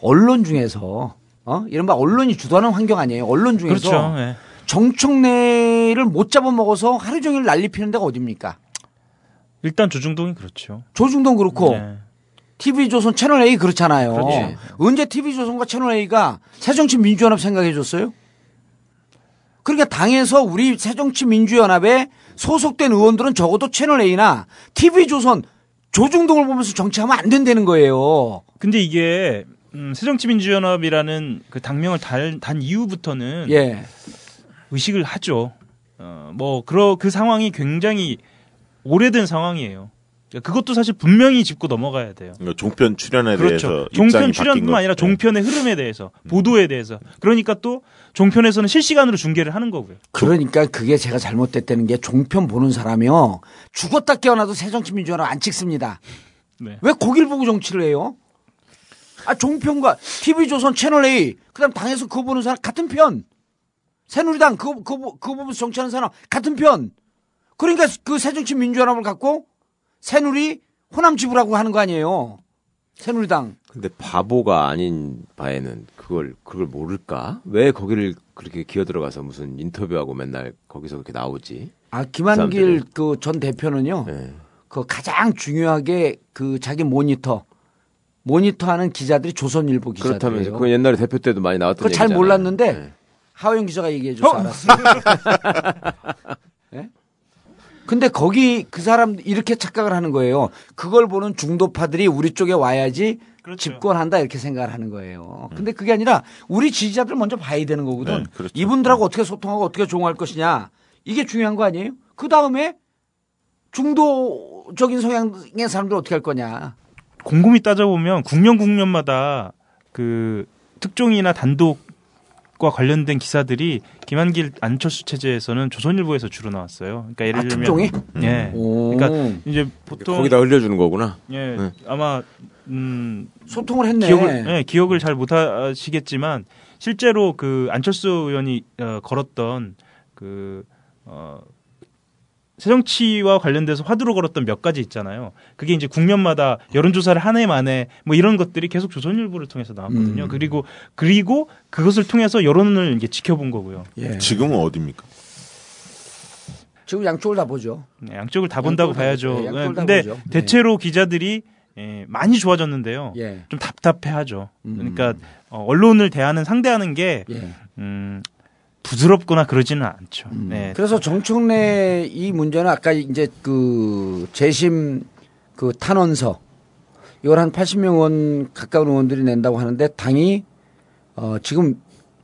[SPEAKER 1] 언론 중에서 어 이른바 언론이 주도하는 환경 아니에요. 언론 중에서
[SPEAKER 6] 그렇죠. 예.
[SPEAKER 1] 정청래를 못 잡아먹어서 하루 종일 난리 피는 데가 어딥니까?
[SPEAKER 6] 일단 조중동이 그렇죠.
[SPEAKER 1] 조중동 그렇고
[SPEAKER 6] 네.
[SPEAKER 1] TV조선 채널 A 그렇잖아요.
[SPEAKER 6] 그렇지.
[SPEAKER 1] 언제 TV조선과 채널 A가 새정치민주연합 생각해 줬어요? 그러니까 당에서 우리 새정치민주연합에 소속된 의원들은 적어도 채널 A나 TV조선 조중동을 보면서 정치하면 안 된다는 거예요.
[SPEAKER 6] 근데 이게 음, 새정치민주연합이라는 그 당명을 달, 단 이후부터는
[SPEAKER 1] 예.
[SPEAKER 6] 의식을 하죠. 어, 뭐 그러 그 상황이 굉장히 오래된 상황이에요. 그러니까 그것도 사실 분명히 짚고 넘어가야 돼요.
[SPEAKER 7] 그러니까 종편 출연에
[SPEAKER 6] 그렇죠.
[SPEAKER 7] 대해서
[SPEAKER 6] 종편 출연뿐만
[SPEAKER 7] 것.
[SPEAKER 6] 아니라
[SPEAKER 7] 네.
[SPEAKER 6] 종편의 흐름에 대해서, 보도에 대해서. 그러니까 또 종편에서는 실시간으로 중계를 하는 거고요.
[SPEAKER 1] 그러니까 그게 제가 잘못됐다는 게 종편 보는 사람이요. 죽었다 깨어나도 새정치민주연합 안 찍습니다.
[SPEAKER 6] 네.
[SPEAKER 1] 왜 거길 보고 정치를 해요? 아, 종편과 TV조선 채널 A, 그 다음 당에서 그거 보는 사람 같은 편. 새누리당 그거, 그거, 보- 그거 보면서 정치하는 사람 같은 편. 그러니까 그 새정치 민주연합을 갖고 새누리 호남 지부라고 하는 거 아니에요. 새누리당.
[SPEAKER 5] 근데 바보가 아닌 바에는 그걸 그걸 모를까? 왜 거기를 그렇게 기어 들어가서 무슨 인터뷰하고 맨날 거기서 그렇게 나오지?
[SPEAKER 1] 아, 김한길
[SPEAKER 5] 사람들은.
[SPEAKER 1] 그전 대표는요.
[SPEAKER 5] 네.
[SPEAKER 1] 그 가장 중요하게 그 자기 모니터 모니터하는 기자들이 조선일보 기자들이에요.
[SPEAKER 5] 그렇다면서 그 옛날에 대표 때도 많이 나왔던
[SPEAKER 1] 그거 잘. 몰랐는데
[SPEAKER 5] 네.
[SPEAKER 1] 하호영 기자가 얘기해 줘서 알았어요. [laughs] 예? 근데 거기 그 사람 이렇게 착각을 하는 거예요. 그걸 보는 중도파들이 우리 쪽에 와야지
[SPEAKER 6] 그렇죠.
[SPEAKER 1] 집권한다 이렇게 생각을 하는 거예요. 근데 그게 아니라 우리 지지자들 먼저 봐야 되는 거거든.
[SPEAKER 7] 네, 그렇죠.
[SPEAKER 1] 이분들하고 어떻게 소통하고 어떻게 조응할 것이냐 이게 중요한 거 아니에요? 그 다음에 중도적인 성향의 사람들 어떻게 할 거냐.
[SPEAKER 6] 곰곰이 따져보면 국면 국면마다 그 특종이나 단독과 관련된 기사들이 김한길 안철수 체제에서는 조선일보에서 주로 나왔어요. 그러니까 예를
[SPEAKER 1] 아,
[SPEAKER 6] 들면
[SPEAKER 1] 특종이?
[SPEAKER 6] 예.
[SPEAKER 1] 오.
[SPEAKER 6] 그러니까 이제 보통
[SPEAKER 5] 거기다 흘려주는 거구나.
[SPEAKER 6] 예,
[SPEAKER 5] 네.
[SPEAKER 6] 아마 음
[SPEAKER 1] 소통을 했네.
[SPEAKER 6] 기억을 예, 기억을 잘 못하시겠지만 실제로 그 안철수 의원이 어, 걸었던 그 어, 새정치와 관련돼서 화두로 걸었던 몇 가지 있잖아요. 그게 이제 국면마다 여론조사를 한 해 만에 뭐 이런 것들이 계속 조선일보를 통해서 나왔거든요.
[SPEAKER 1] 음.
[SPEAKER 6] 그리고 그리고 그것을 통해서 여론을 이제 지켜본 거고요.
[SPEAKER 1] 예.
[SPEAKER 7] 지금은 어디입니까?
[SPEAKER 1] 지금 양쪽을 다 보죠.
[SPEAKER 6] 네, 양쪽을 다 본다고
[SPEAKER 1] 양쪽을 다
[SPEAKER 6] 봐야죠.
[SPEAKER 1] 예,
[SPEAKER 6] 네,
[SPEAKER 1] 다
[SPEAKER 6] 근데
[SPEAKER 1] 보죠. 네.
[SPEAKER 6] 대체로 기자들이 예, 많이 좋아졌는데요.
[SPEAKER 1] 예.
[SPEAKER 6] 좀 답답해하죠.
[SPEAKER 1] 음.
[SPEAKER 6] 그러니까 어, 언론을 대하는 상대하는 게
[SPEAKER 1] 예.
[SPEAKER 6] 음, 부드럽거나 그러지는 않죠.
[SPEAKER 1] 음.
[SPEAKER 6] 네.
[SPEAKER 1] 그래서 정청래 이 문제는 아까 이제 그 재심 그 탄원서 이걸 한 80명 의원 가까운 의원들이 낸다고 하는데 당이 어 지금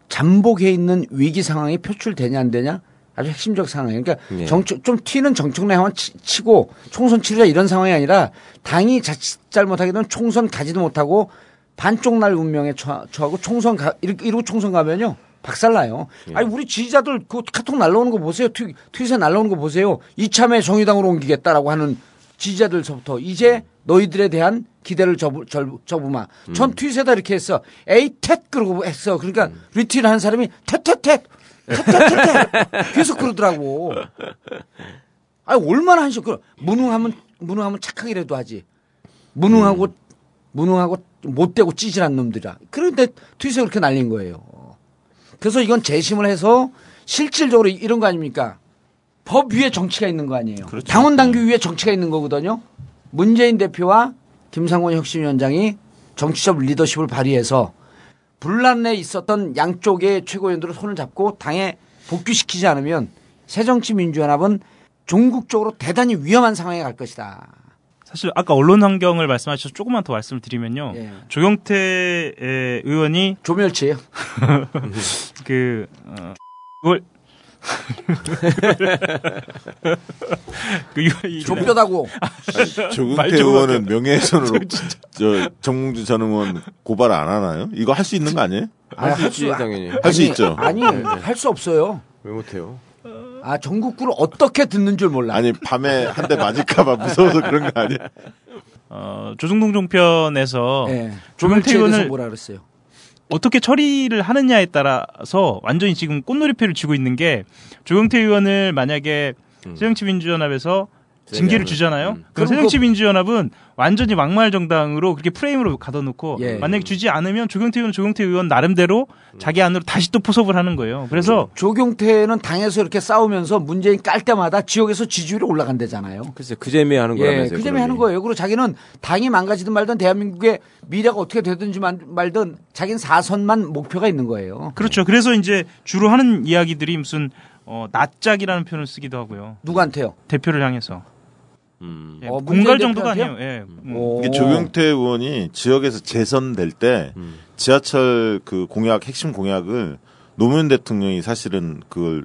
[SPEAKER 1] 잠복해 있는 위기 상황이 표출되냐 안 되냐 아주 핵심적 상황이에요. 그러니까
[SPEAKER 5] 예.
[SPEAKER 1] 정청 좀 튀는 정청래만 치- 치고 총선 치르자 이런 상황이 아니라 당이 자칫 잘못하게 되면 총선 가지도 못하고 반쪽 날 운명에 처- 처하고 총선 가 이렇게 이러고 총선 가면요 박살나요. 아니 우리 지지자들 그 카톡 날라오는 거 보세요. 트, 트윗에 날라오는 거 보세요. 이참에 정의당으로 옮기겠다라고 하는 지지자들서부터 이제 너희들에 대한 기대를 접으, 절- 접으마. 전 트윗에다 이렇게 했어. 에이 텟 그러고 했어. 그러니까 리트윗 하는 사람이 텟텟텟 텟텟텟 계속 그러더라고. 아니 얼마나 한식 그 무능하면 무능하면 착하기라도 하지. 무능하고 무능하고 못되고 찌질한 놈들이라. 그런데 트윗에 그렇게 날린 거예요. 그래서 이건 재심을 해서 실질적으로 이런 거 아닙니까? 법 위에 정치가 있는 거 아니에요. 당원 당규 위에 정치가 있는 거거든요. 문재인 대표와 김상곤 혁신위원장이 정치적 리더십을 발휘해서 분란에 있었던 양쪽의 최고위원들을 손을 잡고 당에 복귀시키지 않으면 새정치민주연합은 종국적으로 대단히 위험한 상황에 갈 것이다.
[SPEAKER 6] 사실 아까 언론 환경을 말씀하셔서 조금만 더 말씀을 드리면요.
[SPEAKER 1] 예.
[SPEAKER 6] 조경태 에, 의원이
[SPEAKER 1] 조멸치예요. [laughs]
[SPEAKER 6] 그 어, 그걸
[SPEAKER 1] 좁뼈다고.
[SPEAKER 6] 좀
[SPEAKER 7] 의원은. 명예훼손으로 [laughs] 저 정몽주 전 의원 고발 안 하나요? 이거 할 수 있는 거 아니에요?
[SPEAKER 1] 아니,
[SPEAKER 5] 할수 있지, 당연히.
[SPEAKER 7] 할 수 있죠.
[SPEAKER 1] 아니, 할 수 없어요.
[SPEAKER 5] 왜 못해요?
[SPEAKER 1] 아, 전국구를 어떻게 듣는 줄 몰라.
[SPEAKER 7] 아니 밤에 한 대 맞을까봐 무서워서 그런 거 아니야?
[SPEAKER 6] 어, 조중동 종편에서
[SPEAKER 1] 예.
[SPEAKER 6] 조경태
[SPEAKER 1] 조경태에 대해서
[SPEAKER 6] 의원을
[SPEAKER 1] 뭐라 그랬어요?
[SPEAKER 6] 어떻게 처리를 하느냐에 따라서 완전히 지금 꽃놀이패를 쥐고 있는 게 조경태 의원을 만약에 새정치민주연합에서 징계를 주잖아요. 그럼
[SPEAKER 1] 그럼
[SPEAKER 6] 새정치민주연합은 완전히 막말 정당으로 그렇게 프레임으로 가둬놓고
[SPEAKER 1] 예.
[SPEAKER 6] 만약에 주지 않으면 조경태 의원 조경태 의원 나름대로 자기 안으로 다시 또 포섭을 하는 거예요. 그래서
[SPEAKER 1] 조경태는 당에서 이렇게 싸우면서 문재인 깔 때마다 지역에서 지지율이 올라간대잖아요.
[SPEAKER 5] 글쎄 그 재미에 하는
[SPEAKER 1] 예,
[SPEAKER 5] 거라면서요.
[SPEAKER 1] 그 때문에 하는 거예요. 그리고 자기는 당이 망가지든 말든 대한민국의 미래가 어떻게 되든지 만- 말든 자기는 사선만 목표가 있는 거예요.
[SPEAKER 6] 그렇죠. 그래서 이제 주로 하는 이야기들이 무슨 어, 낯짝이라는 표현을 쓰기도 하고요.
[SPEAKER 1] 누구한테요?
[SPEAKER 6] 대표를 향해서.
[SPEAKER 5] 음.
[SPEAKER 6] 예,
[SPEAKER 1] 어,
[SPEAKER 6] 공갈 정도가
[SPEAKER 1] 대표한테요?
[SPEAKER 6] 아니에요. 예. 음.
[SPEAKER 1] 오.
[SPEAKER 7] 이게 조경태 의원이 지역에서 재선될 때 지하철 그 공약 핵심 공약을 노무현 대통령이 사실은 그걸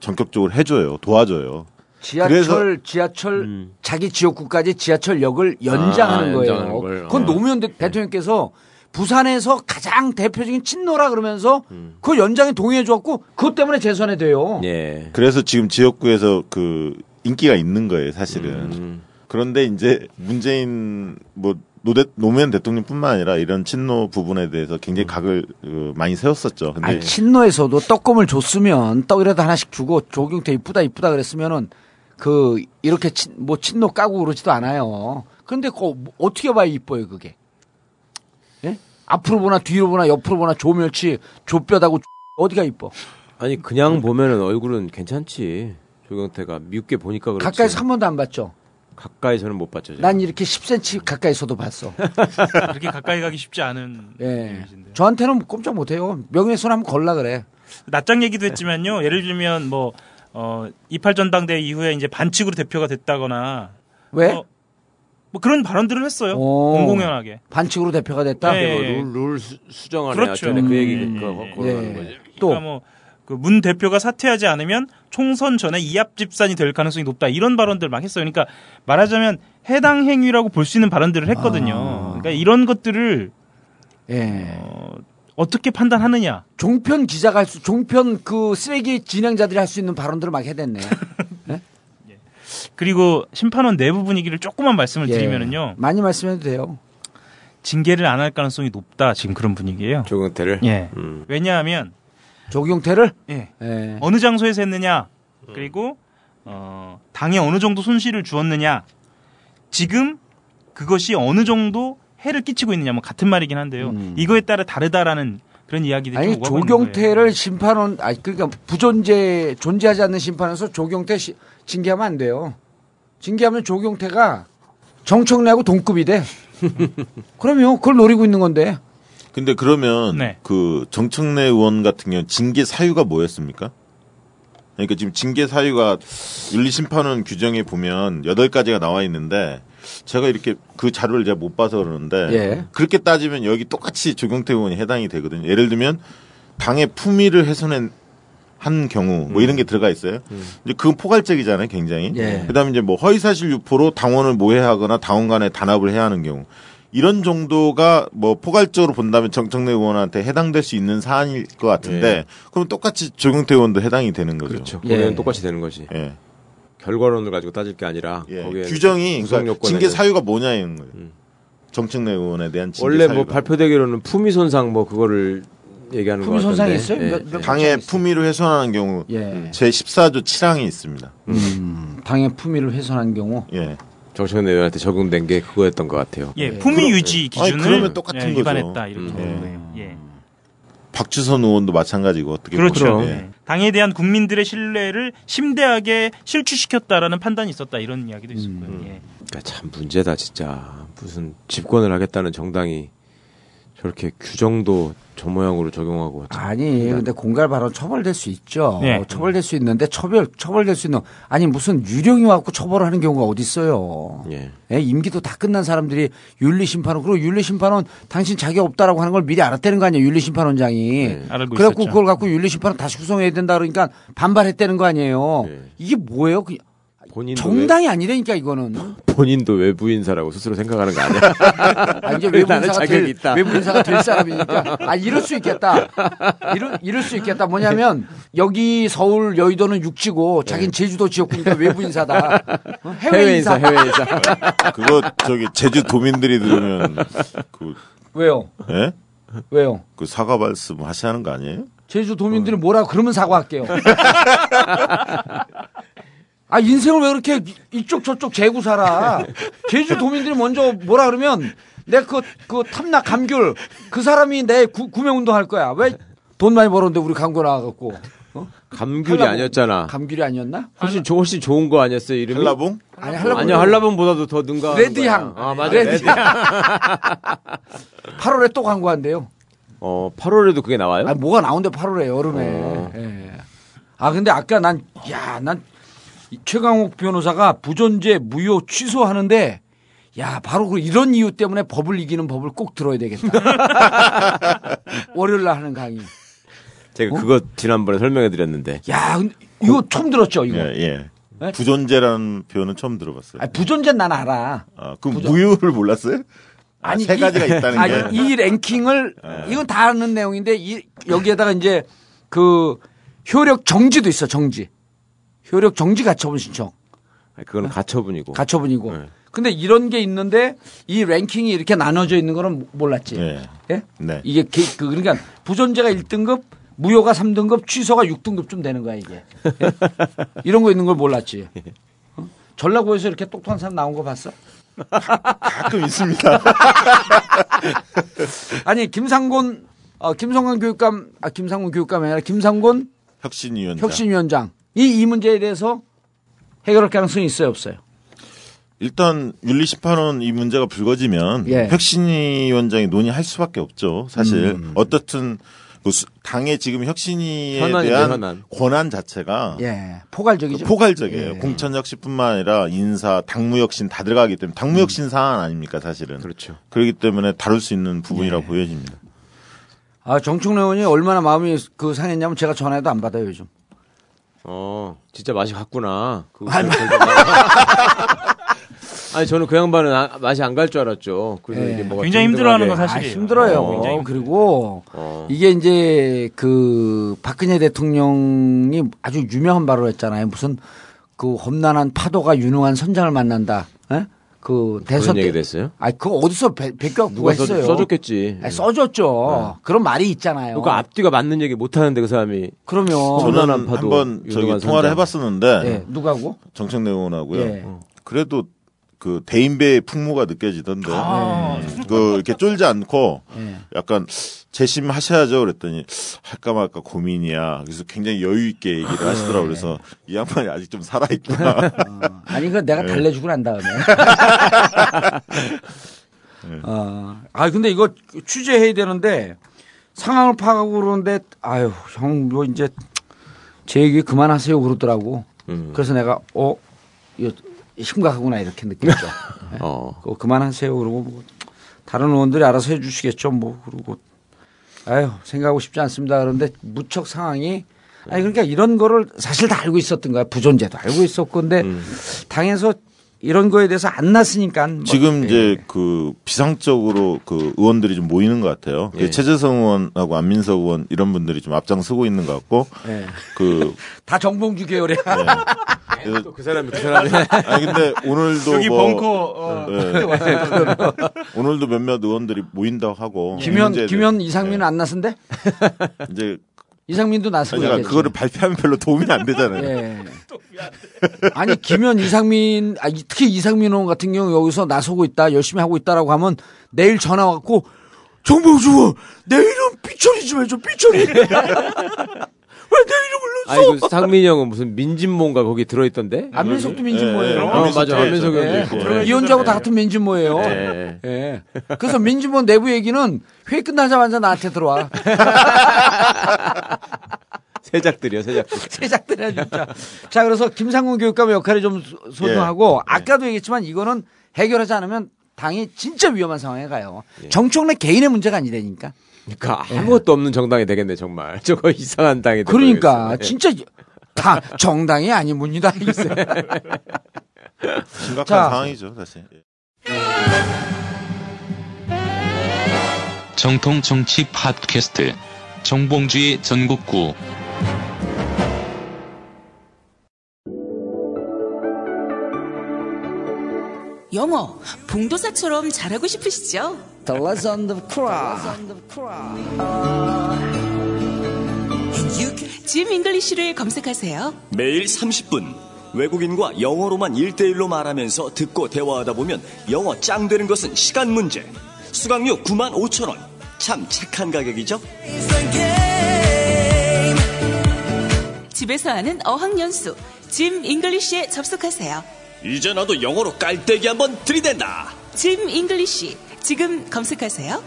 [SPEAKER 7] 전격적으로 해줘요, 도와줘요.
[SPEAKER 1] 지하철
[SPEAKER 7] 그래서-
[SPEAKER 1] 지하철 자기 지역구까지 지하철역을 연장하는
[SPEAKER 5] 아,
[SPEAKER 1] 거예요.
[SPEAKER 5] 연장하는 걸.
[SPEAKER 1] 그건
[SPEAKER 5] 어.
[SPEAKER 1] 노무현 대- 대통령께서 부산에서 가장 대표적인 친노라 그러면서 그 연장에 동의해 줬고 그것 때문에 재선이 돼요.
[SPEAKER 5] 예.
[SPEAKER 7] 그래서 지금 지역구에서 그 인기가 있는 거예요, 사실은.
[SPEAKER 5] 음.
[SPEAKER 7] 그런데 이제 문재인 뭐 노대, 노무현 대통령뿐만 아니라 이런 친노 부분에 대해서 굉장히 각을 어, 많이 세웠었죠. 근데
[SPEAKER 1] 아니, 친노에서도 떡금을 줬으면 떡이라도 하나씩 주고 조경태 이쁘다 이쁘다 그랬으면은 그 이렇게 친, 뭐 친노 까고 그러지도 않아요. 그런데 그 어떻게 봐야 이뻐요 그게? 예? 앞으로 보나 뒤로 보나 옆으로 보나 조멸치 조뼈다고 [laughs] 어디가 이뻐?
[SPEAKER 5] 아니 그냥 보면은 얼굴은 괜찮지. 조경태가 미흡게 보니까 그렇지.
[SPEAKER 1] 가까이서 한 번도 안 봤죠.
[SPEAKER 5] 가까이서는 못 봤죠. 제가.
[SPEAKER 1] 난 이렇게 10cm 가까이서도 봤어. [laughs]
[SPEAKER 6] 그렇게 가까이 가기 쉽지 않은
[SPEAKER 1] 예.
[SPEAKER 6] 이미지인데요.
[SPEAKER 1] 저한테는 꼼짝 못해요. 명예훼손 한번 걸라 그래.
[SPEAKER 6] 낯장 얘기도 했지만요. 예를 들면 뭐 어, 28 전당대 이후에 이제 반칙으로 대표가 됐다거나
[SPEAKER 1] 왜?
[SPEAKER 6] 어, 뭐 그런 발언들을 했어요.
[SPEAKER 1] 오.
[SPEAKER 6] 공공연하게.
[SPEAKER 1] 반칙으로 대표가 됐다.
[SPEAKER 6] 네.
[SPEAKER 5] 뭐 룰, 룰 수- 수정하네.
[SPEAKER 6] 그렇죠.
[SPEAKER 5] 전에 그 얘기
[SPEAKER 6] 음.
[SPEAKER 5] 그
[SPEAKER 6] 예.
[SPEAKER 5] 거지.
[SPEAKER 1] 또
[SPEAKER 6] 그러니까 뭐 그문 대표가 사퇴하지 않으면 총선 전에 이합 집산이 될 가능성이 높다. 이런 발언들 막 했어요. 그러니까 말하자면 해당 행위라고 볼 수 있는 발언들을 했거든요.
[SPEAKER 1] 아.
[SPEAKER 6] 그러니까 이런 것들을
[SPEAKER 1] 예.
[SPEAKER 6] 어, 어떻게 판단하느냐.
[SPEAKER 1] 종편 기자가 할 수, 종편 그 쓰레기 진행자들이 할 수 있는 발언들을 막 해댔네. [laughs]
[SPEAKER 6] 그리고 심판원 내부 분위기를 조금만 말씀을
[SPEAKER 1] 예.
[SPEAKER 6] 드리면은요.
[SPEAKER 1] 많이 말씀해도 돼요.
[SPEAKER 6] 징계를 안 할 가능성이 높다. 지금 그런 분위기예요.
[SPEAKER 5] 조경태를.
[SPEAKER 6] 예.
[SPEAKER 5] 음.
[SPEAKER 6] 왜냐하면
[SPEAKER 1] 조경태를
[SPEAKER 6] 예.
[SPEAKER 1] 예.
[SPEAKER 6] 어느 장소에서 했느냐 그리고 어, 당에 어느 정도 손실을 주었느냐 지금 그것이 어느 정도 해를 끼치고 있느냐 뭐 같은 말이긴 한데요
[SPEAKER 1] 음.
[SPEAKER 6] 이거에 따라 다르다라는 그런 이야기들이
[SPEAKER 1] 아니. 조경태를 심판원 아니 그러니까 부존재 존재하지 않는 심판에서 조경태 시, 징계하면 안 돼요. 징계하면 조경태가 정청래하고 동급이 돼. [laughs] 그러면 그걸 노리고 있는 건데.
[SPEAKER 7] 근데 그러면
[SPEAKER 6] 네.
[SPEAKER 7] 그 정청래 의원 같은 경우 징계 사유가 뭐였습니까? 그러니까 지금 징계 사유가 윤리심판원 규정에 보면 여덟 가지가 나와 있는데 제가 이렇게 그 자료를 제가 못 봐서 그러는데
[SPEAKER 1] 예.
[SPEAKER 7] 그렇게 따지면 여기 똑같이 조경태 의원이 해당이 되거든요. 예를 들면 당의 품위를 훼손한 한 경우 뭐 이런 게 들어가 있어요. 이제 그건 포괄적이잖아요, 굉장히.
[SPEAKER 1] 예.
[SPEAKER 7] 그다음에 이제 뭐 허위사실 유포로 당원을 모해하거나 당원 간에 단합을 해야 하는 경우 이런 정도가 뭐 포괄적으로 본다면 정청래 의원한테 해당될 수 있는 사안일 것 같은데 그럼 똑같이 조경태 의원도 해당이 되는 거죠.
[SPEAKER 5] 그렇죠.
[SPEAKER 1] 예.
[SPEAKER 5] 똑같이 되는 거지.
[SPEAKER 7] 예.
[SPEAKER 5] 결과론을 가지고 따질 게 아니라
[SPEAKER 7] 예.
[SPEAKER 5] 거기에
[SPEAKER 7] 규정이 그러니까 징계 사유가 뭐냐 이런 거예요.
[SPEAKER 5] 음.
[SPEAKER 7] 정청래 의원에 대한 징계
[SPEAKER 5] 원래
[SPEAKER 7] 사유가.
[SPEAKER 5] 뭐 발표되기로는 품위 손상 뭐 그거를 얘기하는 거
[SPEAKER 1] 품위. 손상이 있어요?
[SPEAKER 5] 예.
[SPEAKER 1] 몇- 몇-
[SPEAKER 7] 당의 품위를 훼손하는 경우
[SPEAKER 1] 예.
[SPEAKER 7] 제 14조 7항이 있습니다.
[SPEAKER 1] 음, 당의 품위를 훼손한 경우
[SPEAKER 7] 예.
[SPEAKER 5] 정청래 의원한테 적용된 게 그거였던 것 같아요.
[SPEAKER 6] 예,
[SPEAKER 1] 네.
[SPEAKER 6] 품위 유지 기준을
[SPEAKER 7] 그러면 똑같은
[SPEAKER 6] 예,
[SPEAKER 7] 거죠.
[SPEAKER 6] 위반했다 이렇게
[SPEAKER 5] 음.
[SPEAKER 6] 되는 거예요. 예.
[SPEAKER 7] 박주선 의원도 마찬가지고 어떻게
[SPEAKER 6] 그렇죠.
[SPEAKER 7] 보면. 예.
[SPEAKER 6] 예. 당에 대한 국민들의 신뢰를 심대하게 실추시켰다라는 판단이 있었다 이런 이야기도 있었고요. 예.
[SPEAKER 5] 그러니까 참 문제다 진짜. 무슨 집권을 하겠다는 정당이 저렇게 규정도 저 모양으로 적용하고 참
[SPEAKER 1] 아니, 근데 공갈 발언 처벌될 수 있죠.
[SPEAKER 6] 네.
[SPEAKER 1] 처벌될 수 있는데 처벌 처벌될 수 있는 아니 무슨 유령이 와갖고 처벌하는 경우가 어디 있어요?
[SPEAKER 5] 예.
[SPEAKER 1] 예, 임기도 다 끝난 사람들이 윤리 심판원 그리고 윤리 심판원 당신 자격 없다라고 하는 걸 미리 알았다는 거 아니에요 윤리 심판원장이
[SPEAKER 6] 알고
[SPEAKER 1] 그래갖고
[SPEAKER 6] 있었죠.
[SPEAKER 1] 그걸 갖고 윤리 심판원 다시 구성해야 된다 그러니까 반발했다는 거 아니에요
[SPEAKER 5] 예.
[SPEAKER 1] 이게 뭐예요 그
[SPEAKER 5] 본인도
[SPEAKER 1] 정당이 아니라니까 이거는
[SPEAKER 5] 외, 본인도 외부 인사라고 스스로 생각하는 거 아니야? [laughs]
[SPEAKER 1] 아, 이제 외부 인사가
[SPEAKER 5] 자격이
[SPEAKER 1] 될
[SPEAKER 5] 있다.
[SPEAKER 1] 외부 인사가 될 사람이니까 아 이럴 수 있겠다 이럴 이럴 수 있겠다 뭐냐면 여기 서울 여의도는 육지고 자긴 제주도 지역구니까 외부 인사다 어? 해외,
[SPEAKER 5] 해외
[SPEAKER 1] 인사,
[SPEAKER 5] 인사, 해외 인사. [laughs]
[SPEAKER 7] 그거 저기 제주 도민들이 들으면 그
[SPEAKER 1] 왜요
[SPEAKER 7] 예?
[SPEAKER 1] 왜요
[SPEAKER 7] 그 사과 말씀 하시는 거 아니에요?
[SPEAKER 1] 제주 도민들이 뭐라 그러면 사과할게요. [laughs] 아 인생을 왜 그렇게 이쪽 저쪽 재고 살아? [laughs] 제주 도민들이 먼저 뭐라 그러면 내가 그, 그 탐나 감귤 그 사람이 내 구, 구매 운동할 거야. 왜 돈 많이 벌었는데 우리 광고 나와갖고 어?
[SPEAKER 5] 감귤이
[SPEAKER 1] 한라봉.
[SPEAKER 5] 아니었잖아.
[SPEAKER 1] 감귤이 아니었나?
[SPEAKER 5] 훨씬, 좋- 훨씬 좋은 거 아니었어요, 이름이?
[SPEAKER 7] 한라봉?
[SPEAKER 1] 아니 할라봉
[SPEAKER 5] 아니야, 한라봉보다도 더 능가.
[SPEAKER 1] 레드향.
[SPEAKER 5] 아, 맞아.
[SPEAKER 1] 레드향.
[SPEAKER 5] 레드향.
[SPEAKER 1] 8월에 [laughs] 또 광고한대요.
[SPEAKER 5] 어, 8월에도 그게 나와요?
[SPEAKER 1] 아 뭐가 나온대 8월에 여름에.
[SPEAKER 5] 어.
[SPEAKER 1] 예. 아 근데 아까 난야난 최강욱 변호사가 부존재 무효 취소하는데 야 바로 그 이런 이유 때문에 법을 이기는 법을 꼭 들어야 되겠다. [laughs] 월요일 날 하는 강의.
[SPEAKER 5] 제가 그거 지난번에 설명해 드렸는데.
[SPEAKER 1] 야 이거 처음 들었죠 이거.
[SPEAKER 7] 예, 예.
[SPEAKER 1] 네?
[SPEAKER 7] 부존재라는 표현은 처음 들어봤어요.
[SPEAKER 1] 아, 부존재 난 알아.
[SPEAKER 7] 아, 그
[SPEAKER 1] 부존-
[SPEAKER 7] 무효를 몰랐어요? 아, 세
[SPEAKER 1] 이-
[SPEAKER 7] 가지가 있다는
[SPEAKER 1] 아니,
[SPEAKER 7] 게. 네.
[SPEAKER 1] 이 랭킹을 이건 다 아는 내용인데 이, 여기에다가 이제 그 효력 정지도 있어 정지. 효력 정지 가처분 신청.
[SPEAKER 5] 아니, 그거는 가처분이고.
[SPEAKER 1] 가처분이고.
[SPEAKER 5] 네.
[SPEAKER 1] 근데 이런 게 있는데 이 랭킹이 이렇게 나눠져 있는 거는 몰랐지.
[SPEAKER 7] 예.
[SPEAKER 1] 예?
[SPEAKER 7] 네.
[SPEAKER 1] 이게 게- 그 그러니까 부존재가 1등급, 무효가 3등급, 취소가 6등급 좀 되는 거야 이게. 예? 이런 거 있는 걸 몰랐지. 어? 전라고에서 이렇게 똑똑한 사람 나온 거 봤어?
[SPEAKER 7] 가끔 있습니다. [laughs]
[SPEAKER 1] 아니 김상곤, 어, 김성관 교육감, 아 김상곤 교육감이 아니라 김상곤
[SPEAKER 7] 혁신위원장.
[SPEAKER 1] 혁신위원장 이 이 문제에 대해서 해결할 가능성이 있어요 없어요?
[SPEAKER 7] 일단 윤리 심판원 이 문제가 불거지면
[SPEAKER 1] 예.
[SPEAKER 7] 혁신위 원장이 논의할 수밖에 없죠. 사실
[SPEAKER 1] 음.
[SPEAKER 7] 어떻든 그 수- 당의 지금 혁신위에 대한
[SPEAKER 5] 현안.
[SPEAKER 7] 권한 자체가
[SPEAKER 1] 예, 포괄적이죠.
[SPEAKER 7] 포괄적이에요.
[SPEAKER 1] 예.
[SPEAKER 7] 공천 혁신뿐만 아니라 인사, 당무 혁신 다 들어가기 때문에 당무 혁신 사안 아닙니까 사실은.
[SPEAKER 5] 그렇죠.
[SPEAKER 7] 그렇기 때문에 다룰 수 있는
[SPEAKER 1] 예.
[SPEAKER 7] 부분이라고 보여집니다.
[SPEAKER 1] 아 정충래 의원이 얼마나 마음이 그 상했냐면 제가 전화해도 안 받아요 요즘.
[SPEAKER 5] 어, 진짜 맛이 갔구나. 그거
[SPEAKER 1] 아니, [laughs]
[SPEAKER 5] 아니, 저는 그 양반은 아- 맛이 안 갈 줄 알았죠. 그래서
[SPEAKER 1] 예.
[SPEAKER 5] 이게 뭐가
[SPEAKER 6] 굉장히 힘들어하는 건
[SPEAKER 1] 아,
[SPEAKER 6] 사실이에요.
[SPEAKER 1] 힘들어요.
[SPEAKER 5] 어,
[SPEAKER 6] 굉장히
[SPEAKER 1] 그리고
[SPEAKER 5] 어.
[SPEAKER 1] 이게 이제 그 박근혜 대통령이 아주 유명한 발언을 했잖아요. 무슨 그 험난한 파도가 유능한 선장을 만난다. 예? 그 대선 때.
[SPEAKER 5] 했어요?
[SPEAKER 1] 아, 그거 어디서 배, 백과
[SPEAKER 5] 누가 써,
[SPEAKER 1] 구했어요.
[SPEAKER 5] 써 줬겠지.
[SPEAKER 1] 아니, 써줬죠. 그런 말이 있잖아요.
[SPEAKER 5] 그러니까 앞뒤가 맞는 얘기 못 하는데 그 사람이
[SPEAKER 1] 그러면
[SPEAKER 7] 저는 한번 저기 통화를
[SPEAKER 5] 선장.
[SPEAKER 7] 해봤었는데
[SPEAKER 1] 예, 누가고?
[SPEAKER 7] 정청래 의원하고요.
[SPEAKER 1] 예.
[SPEAKER 7] 그래도 그 대인배의 풍무가 느껴지던데.
[SPEAKER 6] 아,
[SPEAKER 7] 그 이렇게 쫄지 않고
[SPEAKER 1] 예.
[SPEAKER 7] 약간 재심하셔야죠 그랬더니 할까 말까 고민이야. 그래서 굉장히 여유 있게 얘기를 하시더라고. 요 그래서 이 양반이 아직 좀 살아 있구나.
[SPEAKER 1] 어, 아니, 그 내가
[SPEAKER 7] 네.
[SPEAKER 1] 달래주고 난 다음에. 어, [laughs] 아, 근데 이거 취재해야 되는데 상황을 파악하고 그러는데 아유, 형, 뭐 이제 제 얘기 그만하세요 그러더라고.
[SPEAKER 5] 음.
[SPEAKER 1] 그래서 내가 어, 이거 심각하구나 이렇게 느꼈죠. [laughs] 네.
[SPEAKER 5] 어.
[SPEAKER 1] 그거 그만하세요 그러고 뭐 다른 의원들이 알아서 해주시겠죠 뭐 그러고 아유 생각하고 싶지 않습니다 그런데 무척 상황이 아니 그러니까 이런 거를 사실 다 알고 있었던 거야 부존재도 알고 있었고 근데
[SPEAKER 5] 음.
[SPEAKER 1] 당에서 이런 거에 대해서 안 났으니까 뭐,
[SPEAKER 7] 지금
[SPEAKER 1] 예.
[SPEAKER 7] 이제 그 비상적으로 그 의원들이 좀 모이는 것 같아요. 그
[SPEAKER 5] 예.
[SPEAKER 7] 최재성 의원하고 안민석 의원 이런 분들이 좀 앞장서고 있는 것 같고
[SPEAKER 1] 예.
[SPEAKER 7] 그 [laughs]
[SPEAKER 1] 다 정봉주 계열이야.
[SPEAKER 7] 그래서
[SPEAKER 5] 또그 사람이 그 사람이 [laughs]
[SPEAKER 7] 아니 근데 오늘도
[SPEAKER 6] 여기
[SPEAKER 7] 뭐
[SPEAKER 6] 벙커 어,
[SPEAKER 7] 예. [laughs] 오늘도 몇몇 의원들이 모인다고 하고 이
[SPEAKER 1] 김현 김현 이상민은 안 나선데
[SPEAKER 7] 예. [laughs] 이제
[SPEAKER 1] 이상민도 나서고 있겠지.
[SPEAKER 7] 그거를 발표하면 별로 도움이 안 되잖아요.
[SPEAKER 1] 예. 아니 김현 이상민 아, 이- 특히 이상민 의원 같은 경우 여기서 나서고 있다 열심히 하고 있다라고 하면 내일 전화 갖고 정봉주 내일은 삐처리 좀 해줘 삐처리
[SPEAKER 5] 아니 그 상민이 형은 무슨 민진모인가 거기 들어있던데?
[SPEAKER 1] 안민석도 민진모예요.
[SPEAKER 5] 어, 맞아. 안민석 형도 있고.
[SPEAKER 1] 이혼자고 다 같은 민진모예요.
[SPEAKER 5] 네.
[SPEAKER 1] 예. 그래서 민진모 내부 얘기는 회의 끝나자마자 나한테 들어와. [laughs]
[SPEAKER 5] 세작들이요, 세작들. [laughs]
[SPEAKER 1] 세작들이야 진짜. 자 그래서 김상훈 교육감 역할이 좀 소- 소중하고 아까도 얘기했지만 이거는 해결하지 않으면 당이 진짜 위험한 상황에 가요. 정청래 개인의 문제가 아니라니까.
[SPEAKER 5] 그러니까 아무것도 없는 정당이 되겠네 정말. [laughs] 저거 이상한 당이 돼
[SPEAKER 1] 그러니까
[SPEAKER 5] 버리겠어.
[SPEAKER 1] 진짜 다 정당이 아니문이다 이게. [laughs]
[SPEAKER 7] 심각한
[SPEAKER 1] 자.
[SPEAKER 7] 상황이죠, 사실. 예.
[SPEAKER 10] 정통 정치 팟캐스트 정봉주의 전국구
[SPEAKER 3] 영어 봉도사처럼 잘하고 싶으시죠?
[SPEAKER 1] The Legend of Korra.
[SPEAKER 3] 짐 잉글리쉬를 검색하세요.
[SPEAKER 2] 매일 30분 외국인과 영어로만 1대1로 말하면서 듣고 대화하다 보면 영어 짱 되는 것은 시간 문제. 수강료 9만 5천 원. 참 착한 가격이죠?
[SPEAKER 3] 집에서 하는 어학연수 짐 잉글리쉬에 접속하세요.
[SPEAKER 2] 이제 나도 영어로 깔때기 한번 들이댄다.
[SPEAKER 3] 짐 잉글리쉬 지금 검색하세요.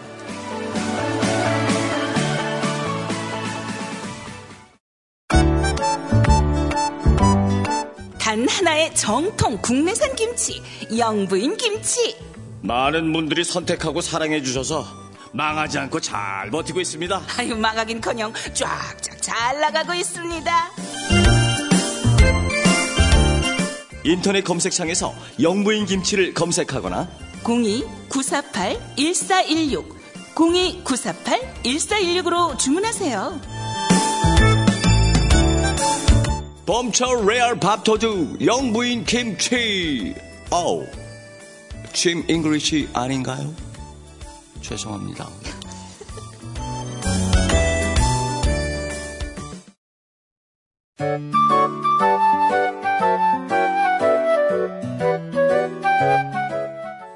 [SPEAKER 3] 단 하나의 정통 국내산 김치 영부인 김치
[SPEAKER 2] 많은 분들이 선택하고 사랑해 주셔서 망하지 않고 잘 버티고 있습니다.
[SPEAKER 3] 아유 망하긴커녕 쫙쫙 잘 나가고 있습니다.
[SPEAKER 2] 인터넷 검색창에서 영부인 김치를 검색하거나
[SPEAKER 3] 02-948-1416 02-948-1416으로 주문하세요.
[SPEAKER 2] 범철 레알 밥도둑 영부인 김치. 어우, 짐 잉글리시 아닌가요? 죄송합니다. [laughs]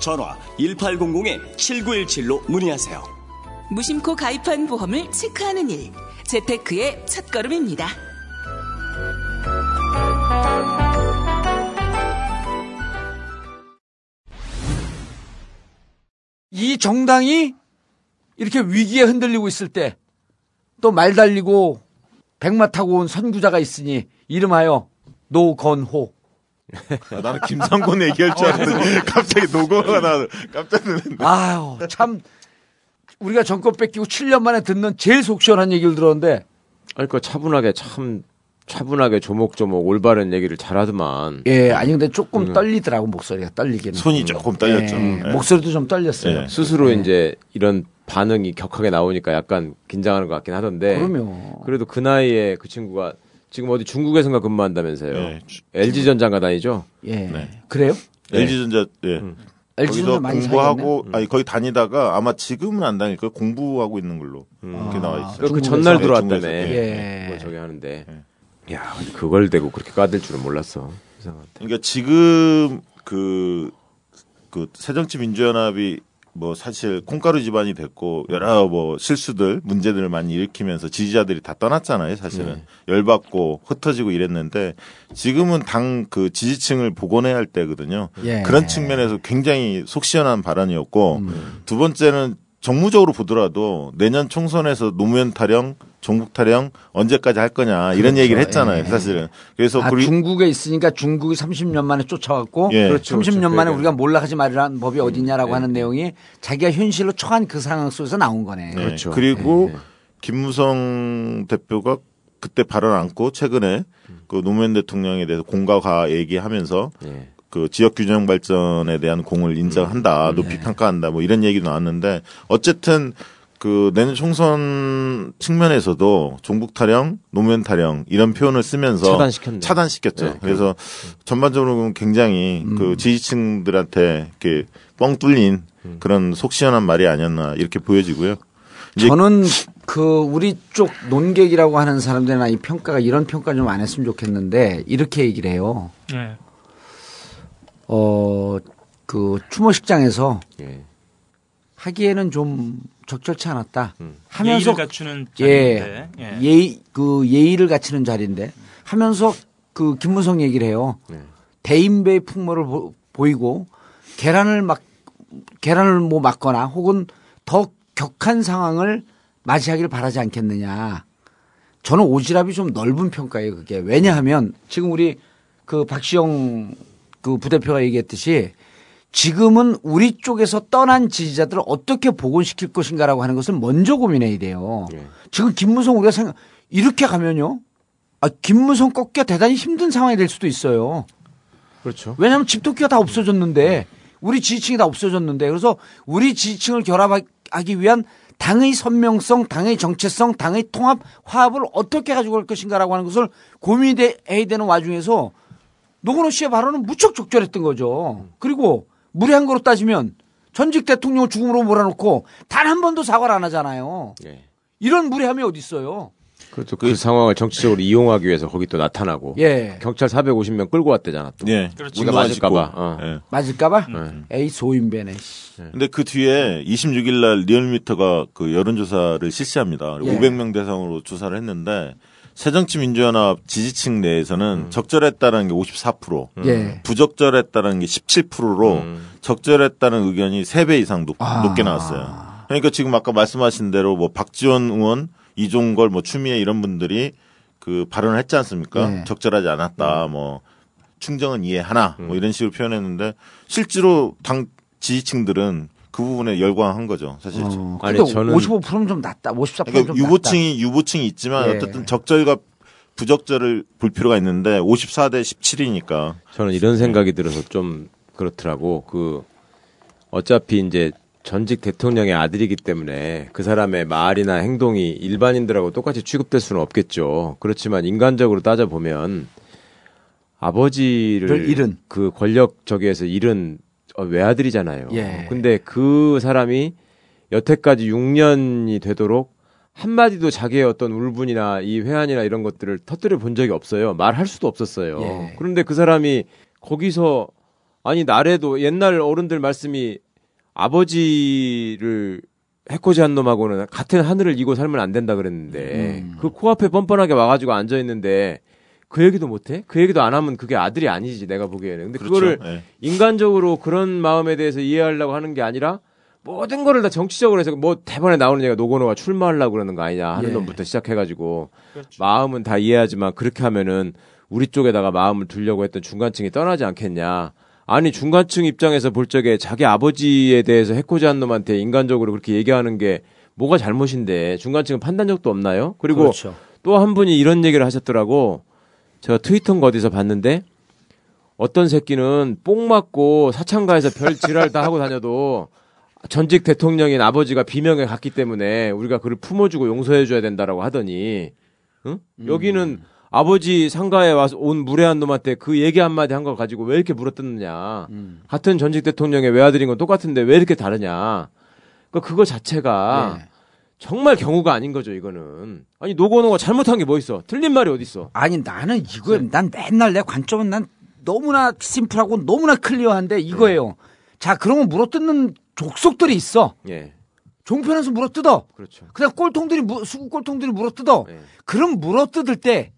[SPEAKER 2] 전화 1800-7917로 문의하세요.
[SPEAKER 3] 무심코 가입한 보험을 체크하는 일, 재테크의 첫걸음입니다.
[SPEAKER 1] 이 정당이 이렇게 위기에 흔들리고 있을 때 또 말 달리고 백마 타고 온 선구자가 있으니 이름하여 노건호.
[SPEAKER 7] 아, 나는 김상곤 얘기할 줄 알았더니 갑자기 노고가 나 깜짝 놀랐네.
[SPEAKER 1] 아유, 참 우리가 정권 뺏기고 7년 만에 듣는 제일 속 시원한 얘기를 들었는데
[SPEAKER 5] 아니 그 차분하게 참 차분하게 조목조목 올바른 얘기를 잘하더만.
[SPEAKER 1] 예, 아니 근데 조금
[SPEAKER 5] 음.
[SPEAKER 1] 떨리더라고 목소리가 떨리기는.
[SPEAKER 7] 손이 조금 떨렸죠.
[SPEAKER 1] 예,
[SPEAKER 7] 예.
[SPEAKER 1] 목소리도 좀 떨렸어요.
[SPEAKER 7] 예.
[SPEAKER 5] 스스로
[SPEAKER 1] 네.
[SPEAKER 5] 이제 이런 반응이 격하게 나오니까 약간 긴장하는 것 같긴 하던데.
[SPEAKER 1] 그럼요.
[SPEAKER 5] 그래도 그 나이에 그 친구가 지금 어디 중국에선가 근무한다면서요.
[SPEAKER 7] 예.
[SPEAKER 5] LG 전장가 다니죠.
[SPEAKER 1] 예.
[SPEAKER 7] 네.
[SPEAKER 1] 그래요?
[SPEAKER 7] LG전자 예.
[SPEAKER 1] LG
[SPEAKER 7] 거기서
[SPEAKER 1] 는 많이
[SPEAKER 7] 공부하고
[SPEAKER 1] 사겠네?
[SPEAKER 7] 아니 거기 다니다가 아마 지금은 안 다닐 거예요. 공부하고 있는 걸로 이렇게 나와 있어요.
[SPEAKER 5] 그. 전날
[SPEAKER 7] 네,
[SPEAKER 5] 들어왔다며.
[SPEAKER 1] 예.
[SPEAKER 5] 뭐 저기 하는데. 야, 그걸 대고 그렇게 까댈 줄은 몰랐어. 이상하다.
[SPEAKER 7] 그러니까 지금 그, 그 새정치 민주연합이 뭐 사실 콩가루 집안이 됐고 여러 뭐 실수들 문제들을 많이 일으키면서 지지자들이 다 떠났잖아요 사실은. 열받고 흩어지고 이랬는데 지금은 당 그 지지층을 복원해야 할 때거든요.
[SPEAKER 1] 예.
[SPEAKER 7] 그런 측면에서 굉장히 속 시원한 발언이었고 두 번째는 정무적으로 보더라도 내년 총선에서 노무현 타령 종북 타령 언제까지 할 거냐 이런
[SPEAKER 1] 그렇죠.
[SPEAKER 7] 얘기를 했잖아요
[SPEAKER 1] 예.
[SPEAKER 7] 사실은 그래서
[SPEAKER 1] 아, 중국에 있으니까 중국이 30년 만에 쫓아왔고
[SPEAKER 7] 예.
[SPEAKER 5] 그렇죠,
[SPEAKER 1] 30년
[SPEAKER 5] 그렇죠.
[SPEAKER 1] 만에
[SPEAKER 5] 그
[SPEAKER 1] 우리가 몰락하지 말이라는 법이 어딨냐라고
[SPEAKER 5] 예.
[SPEAKER 1] 하는 내용이 자기가 현실로 처한 그 상황 속에서 나온 거네.
[SPEAKER 7] 네.
[SPEAKER 5] 그렇죠.
[SPEAKER 7] 그리고
[SPEAKER 5] 네, 네.
[SPEAKER 7] 김무성 대표가 그때 발언 안고 최근에 그 노무현 대통령에 대해서 공과 가 얘기하면서
[SPEAKER 5] 예.
[SPEAKER 7] 그 지역 균형 발전에 대한 공을 인정한다, 높이 평가한다, 뭐 이런 얘기도 나왔는데 어쨌든 그 내년 총선 측면에서도 종북 타령, 노무현 타령 이런 표현을 쓰면서
[SPEAKER 5] 차단시켰네.
[SPEAKER 7] 차단시켰죠.
[SPEAKER 5] 네.
[SPEAKER 7] 그래서 전반적으로 보면 굉장히
[SPEAKER 1] 음.
[SPEAKER 7] 그 지지층들한테 이렇게 뻥 뚫린
[SPEAKER 5] 음.
[SPEAKER 7] 그런 속 시원한 말이 아니었나 이렇게 보여지고요.
[SPEAKER 1] 저는 그 우리 쪽 논객이라고 하는 사람들이나 이 평가가 이런 평가 좀 안 했으면 좋겠는데 이렇게 얘기를 해요.
[SPEAKER 6] 예.
[SPEAKER 1] 어, 그 추모식장에서
[SPEAKER 5] 예.
[SPEAKER 1] 하기에는 좀 적절치 않았다.
[SPEAKER 5] 음.
[SPEAKER 1] 하면서
[SPEAKER 6] 예의를 갖추는
[SPEAKER 1] 예,
[SPEAKER 6] 자리인데. 예.
[SPEAKER 1] 예의 그 예의를 갖추는 자리인데 하면서 그 김무성 얘기를 해요.
[SPEAKER 5] 네.
[SPEAKER 1] 대인배의 풍모를 보, 보이고 계란을 막 계란을 뭐 막거나 혹은 더 격한 상황을 맞이하기를 바라지 않겠느냐. 저는 오지랖이 좀 넓은 평가예요, 그게. 왜냐하면 지금 우리 그 박시영 그 부대표가 얘기했듯이 지금은 우리 쪽에서 떠난 지지자들을 어떻게 복원시킬 것인가라고 하는 것을 먼저 고민해야 돼요.
[SPEAKER 5] 예.
[SPEAKER 1] 지금 김무성 우리가 생각, 이렇게 가면요. 아, 김무성 꺾기가 대단히 힘든 상황이 될 수도 있어요.
[SPEAKER 5] 그렇죠.
[SPEAKER 1] 왜냐하면 집토끼가 다 없어졌는데 우리 지지층이 다 없어졌는데 그래서 우리 지지층을 결합하기 위한 당의 선명성, 당의 정체성, 당의 통합, 화합을 어떻게 가지고 갈 것인가라고 하는 것을 고민해야 되는 와중에서 노건호 씨의 발언은 무척 적절했던 거죠. 그리고 무례한 거로 따지면 전직 대통령을 죽음으로 몰아놓고 단 한 번도 사과를 안 하잖아요.
[SPEAKER 5] 예.
[SPEAKER 1] 이런 무례함이 어디 있어요?
[SPEAKER 5] 그렇죠. 그 상황을 정치적으로 이용하기 위해서 거기 또 나타나고
[SPEAKER 1] 예.
[SPEAKER 5] 경찰 450명 끌고 왔대잖아. 또.
[SPEAKER 7] 예.
[SPEAKER 6] 그렇죠.
[SPEAKER 5] 우리가
[SPEAKER 7] 운동화
[SPEAKER 5] 맞을까봐. 어.
[SPEAKER 7] 예.
[SPEAKER 1] 맞을까봐?
[SPEAKER 5] 네.
[SPEAKER 1] 에이 소인배네.
[SPEAKER 7] 근데 그 뒤에 26일 날 리얼미터가 그 여론조사를 실시합니다.
[SPEAKER 1] 예.
[SPEAKER 7] 500명 대상으로 조사를 했는데 새정치민주연합 지지층 내에서는
[SPEAKER 5] 음.
[SPEAKER 7] 적절했다는 게 54%,
[SPEAKER 1] 예.
[SPEAKER 7] 부적절했다는 게 17%로
[SPEAKER 5] 음.
[SPEAKER 7] 적절했다는 의견이 3배 이상 높,
[SPEAKER 1] 아.
[SPEAKER 7] 높게 나왔어요. 그러니까 지금 아까 말씀하신 대로 뭐 박지원 의원, 이종걸, 뭐 추미애 이런 분들이 그 발언을 했지 않습니까?
[SPEAKER 1] 네.
[SPEAKER 7] 적절하지 않았다. 뭐 충정은 이해하나 뭐 이런 식으로 표현했는데 실제로 당 지지층들은 그 부분에 열광한 거죠. 사실.
[SPEAKER 1] 어,
[SPEAKER 5] 아니,
[SPEAKER 1] 근데
[SPEAKER 5] 저는-
[SPEAKER 1] 55%는 좀 낮다. 54%는
[SPEAKER 7] 그러니까
[SPEAKER 1] 좀
[SPEAKER 7] 유보층이 유보층이 있지만
[SPEAKER 1] 예.
[SPEAKER 7] 어쨌든 적절과 부적절을 볼 필요가 있는데 54대 17이니까
[SPEAKER 5] 저는 이런 생각이 들어서 좀 그렇더라고. 그 어차피 이제 전직 대통령의 아들이기 때문에 그 사람의 말이나 행동이 일반인들하고 똑같이 취급될 수는 없겠죠. 그렇지만 인간적으로 따져 보면 아버지를
[SPEAKER 1] 를 잃은.
[SPEAKER 5] 그 권력 저기에서 잃은 어, 외아들이잖아요.
[SPEAKER 1] 예.
[SPEAKER 5] 근데 그 사람이 여태까지 6년이 되도록 한마디도 자기의 어떤 울분이나 이 회한이나 이런 것들을 터뜨려 본 적이 없어요. 말할 수도 없었어요.
[SPEAKER 1] 예.
[SPEAKER 5] 그런데 그 사람이 거기서 아니 나래도 옛날 어른들 말씀이 아버지를 해코지 한 놈하고는 같은 하늘을 이고 살면 안 된다 그랬는데
[SPEAKER 1] 음.
[SPEAKER 5] 그 코앞에 뻔뻔하게 와가지고 앉아 있는데 그 얘기도 못해? 그 얘기도 안 하면 그게 아들이 아니지 내가 보기에는. 근데 그
[SPEAKER 7] 그렇죠.
[SPEAKER 5] 거를
[SPEAKER 7] 예.
[SPEAKER 5] 인간적으로 그런 마음에 대해서 이해하려고 하는 게 아니라 모든 거를 다 정치적으로 해서 뭐 대본에 나오는 얘기가 노건호가 출마하려고 그러는 거 아니냐 하는
[SPEAKER 1] 예.
[SPEAKER 5] 놈부터 시작해가지고 마음은 다 이해하지만 그렇게 하면은 우리 쪽에다가 마음을 두려고 했던 중간층이 떠나지 않겠냐. 아니 중간층 입장에서 볼 적에 자기 아버지에 대해서 해코지 한 놈한테 인간적으로 그렇게 얘기하는 게 뭐가 잘못인데 중간층은 판단력도 없나요? 그리고
[SPEAKER 1] 그렇죠.
[SPEAKER 5] 또한 분이 이런 얘기를 하셨더라고. 제가 트위터인가 어디서 봤는데 어떤 새끼는 뽕 맞고 사창가에서 별 지랄 다 하고 다녀도 전직 대통령인 아버지가 비명에 갔기 때문에 우리가 그를 품어주고 용서해줘야 된다라고 하더니 응? 여기는 아버지 상가에 와서 온 무례한 놈한테 그 얘기 한마디 한 걸 가지고 왜 이렇게 물어뜯느냐. 같은 전직 대통령의 외아들인 건 똑같은데 왜 이렇게 다르냐. 그러니까 그거 자체가
[SPEAKER 1] 네.
[SPEAKER 5] 정말 경우가 아닌 거죠, 이거는. 아니, 노건호가 잘못한 게 뭐 있어? 틀린 말이 어디 있어?
[SPEAKER 1] 아니 나는 이거 난 맨날 내 관점은 난 너무나 심플하고 너무나 클리어한데 이거예요. 자 그러면 물어뜯는 족속들이 있어.
[SPEAKER 5] 예.
[SPEAKER 1] 종편에서 물어뜯어.
[SPEAKER 5] 그렇죠.
[SPEAKER 1] 그냥 꼴통들이 무- 수구 꼴통들이 물어뜯어.
[SPEAKER 5] 예.
[SPEAKER 1] 그럼 물어뜯을 때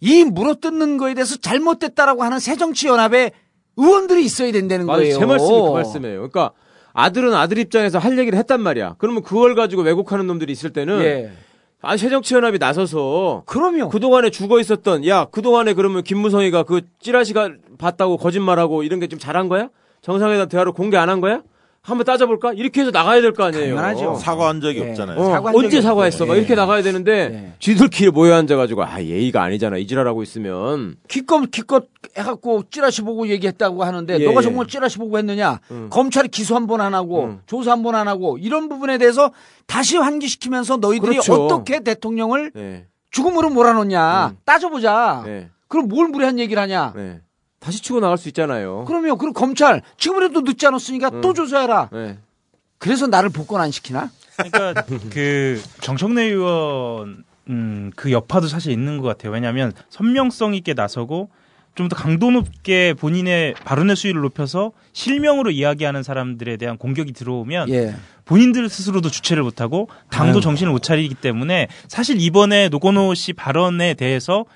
[SPEAKER 1] 이 물어뜯는 거에 대해서 잘못됐다라고 하는 새정치연합의 의원들이 있어야 된다는
[SPEAKER 5] 맞아요.
[SPEAKER 1] 거예요.
[SPEAKER 5] 제 말씀이 그 말씀이에요. 그러니까 아들은 아들 입장에서 할 얘기를 했단 말이야. 그러면 그걸 가지고 왜곡하는 놈들이 있을 때는
[SPEAKER 1] 예.
[SPEAKER 5] 아 새정치연합이 나서서
[SPEAKER 1] 그럼요.
[SPEAKER 5] 그동안에 죽어 있었던 야 그동안에 그러면 김무성이가 그 찌라시가 봤다고 거짓말하고 이런 게 좀 잘한 거야? 정상회담 대화로 공개 안 한 거야? 한번 따져볼까? 이렇게 해서 나가야 될 거 아니에요.
[SPEAKER 1] 당연하죠.
[SPEAKER 7] 사과한 적이
[SPEAKER 1] 예.
[SPEAKER 7] 없잖아요.
[SPEAKER 5] 어,
[SPEAKER 1] 사과한 적이
[SPEAKER 5] 언제. 사과했어? 막
[SPEAKER 1] 예.
[SPEAKER 5] 이렇게 나가야 되는데
[SPEAKER 1] 예.
[SPEAKER 5] 쥐들끼리 모여 앉아가지고 아 예의가 아니잖아 이 지랄하고 있으면
[SPEAKER 1] 기껏 기껏 해갖고 찌라시 보고 얘기했다고 하는데
[SPEAKER 5] 예,
[SPEAKER 1] 너가
[SPEAKER 5] 예.
[SPEAKER 1] 정말 찌라시 보고 했느냐?
[SPEAKER 5] 음.
[SPEAKER 1] 검찰이 기소 한 번 안 하고
[SPEAKER 5] 음.
[SPEAKER 1] 조사 한 번 안 하고 이런 부분에 대해서 다시 환기시키면서 너희들이
[SPEAKER 5] 그렇죠.
[SPEAKER 1] 어떻게 대통령을
[SPEAKER 5] 네,
[SPEAKER 1] 죽음으로 몰아놓냐
[SPEAKER 5] 음.
[SPEAKER 1] 따져보자.
[SPEAKER 5] 네,
[SPEAKER 1] 그럼 뭘 무례한 얘기를 하냐?
[SPEAKER 5] 네. 다시 치고 나갈 수 있잖아요.
[SPEAKER 1] 그러면 그럼 검찰 지금이라도 늦지 않았으니까
[SPEAKER 5] 음.
[SPEAKER 1] 또 조사해라.
[SPEAKER 5] 네.
[SPEAKER 1] 그래서 나를 복권 안 시키나?
[SPEAKER 6] 그러니까 [laughs] 그 정청래 의원 음, 그 여파도 사실 있는 것 같아요. 왜냐하면 선명성 있게 나서고 좀 더 강도 높게 본인의 발언의 수위를 높여서 실명으로 이야기하는 사람들에 대한 공격이 들어오면
[SPEAKER 1] 예.
[SPEAKER 6] 본인들 스스로도 주체를 못하고 당도
[SPEAKER 1] 아유.
[SPEAKER 6] 정신을 못 차리기 때문에 사실 이번에 노건호 씨 발언에 대해서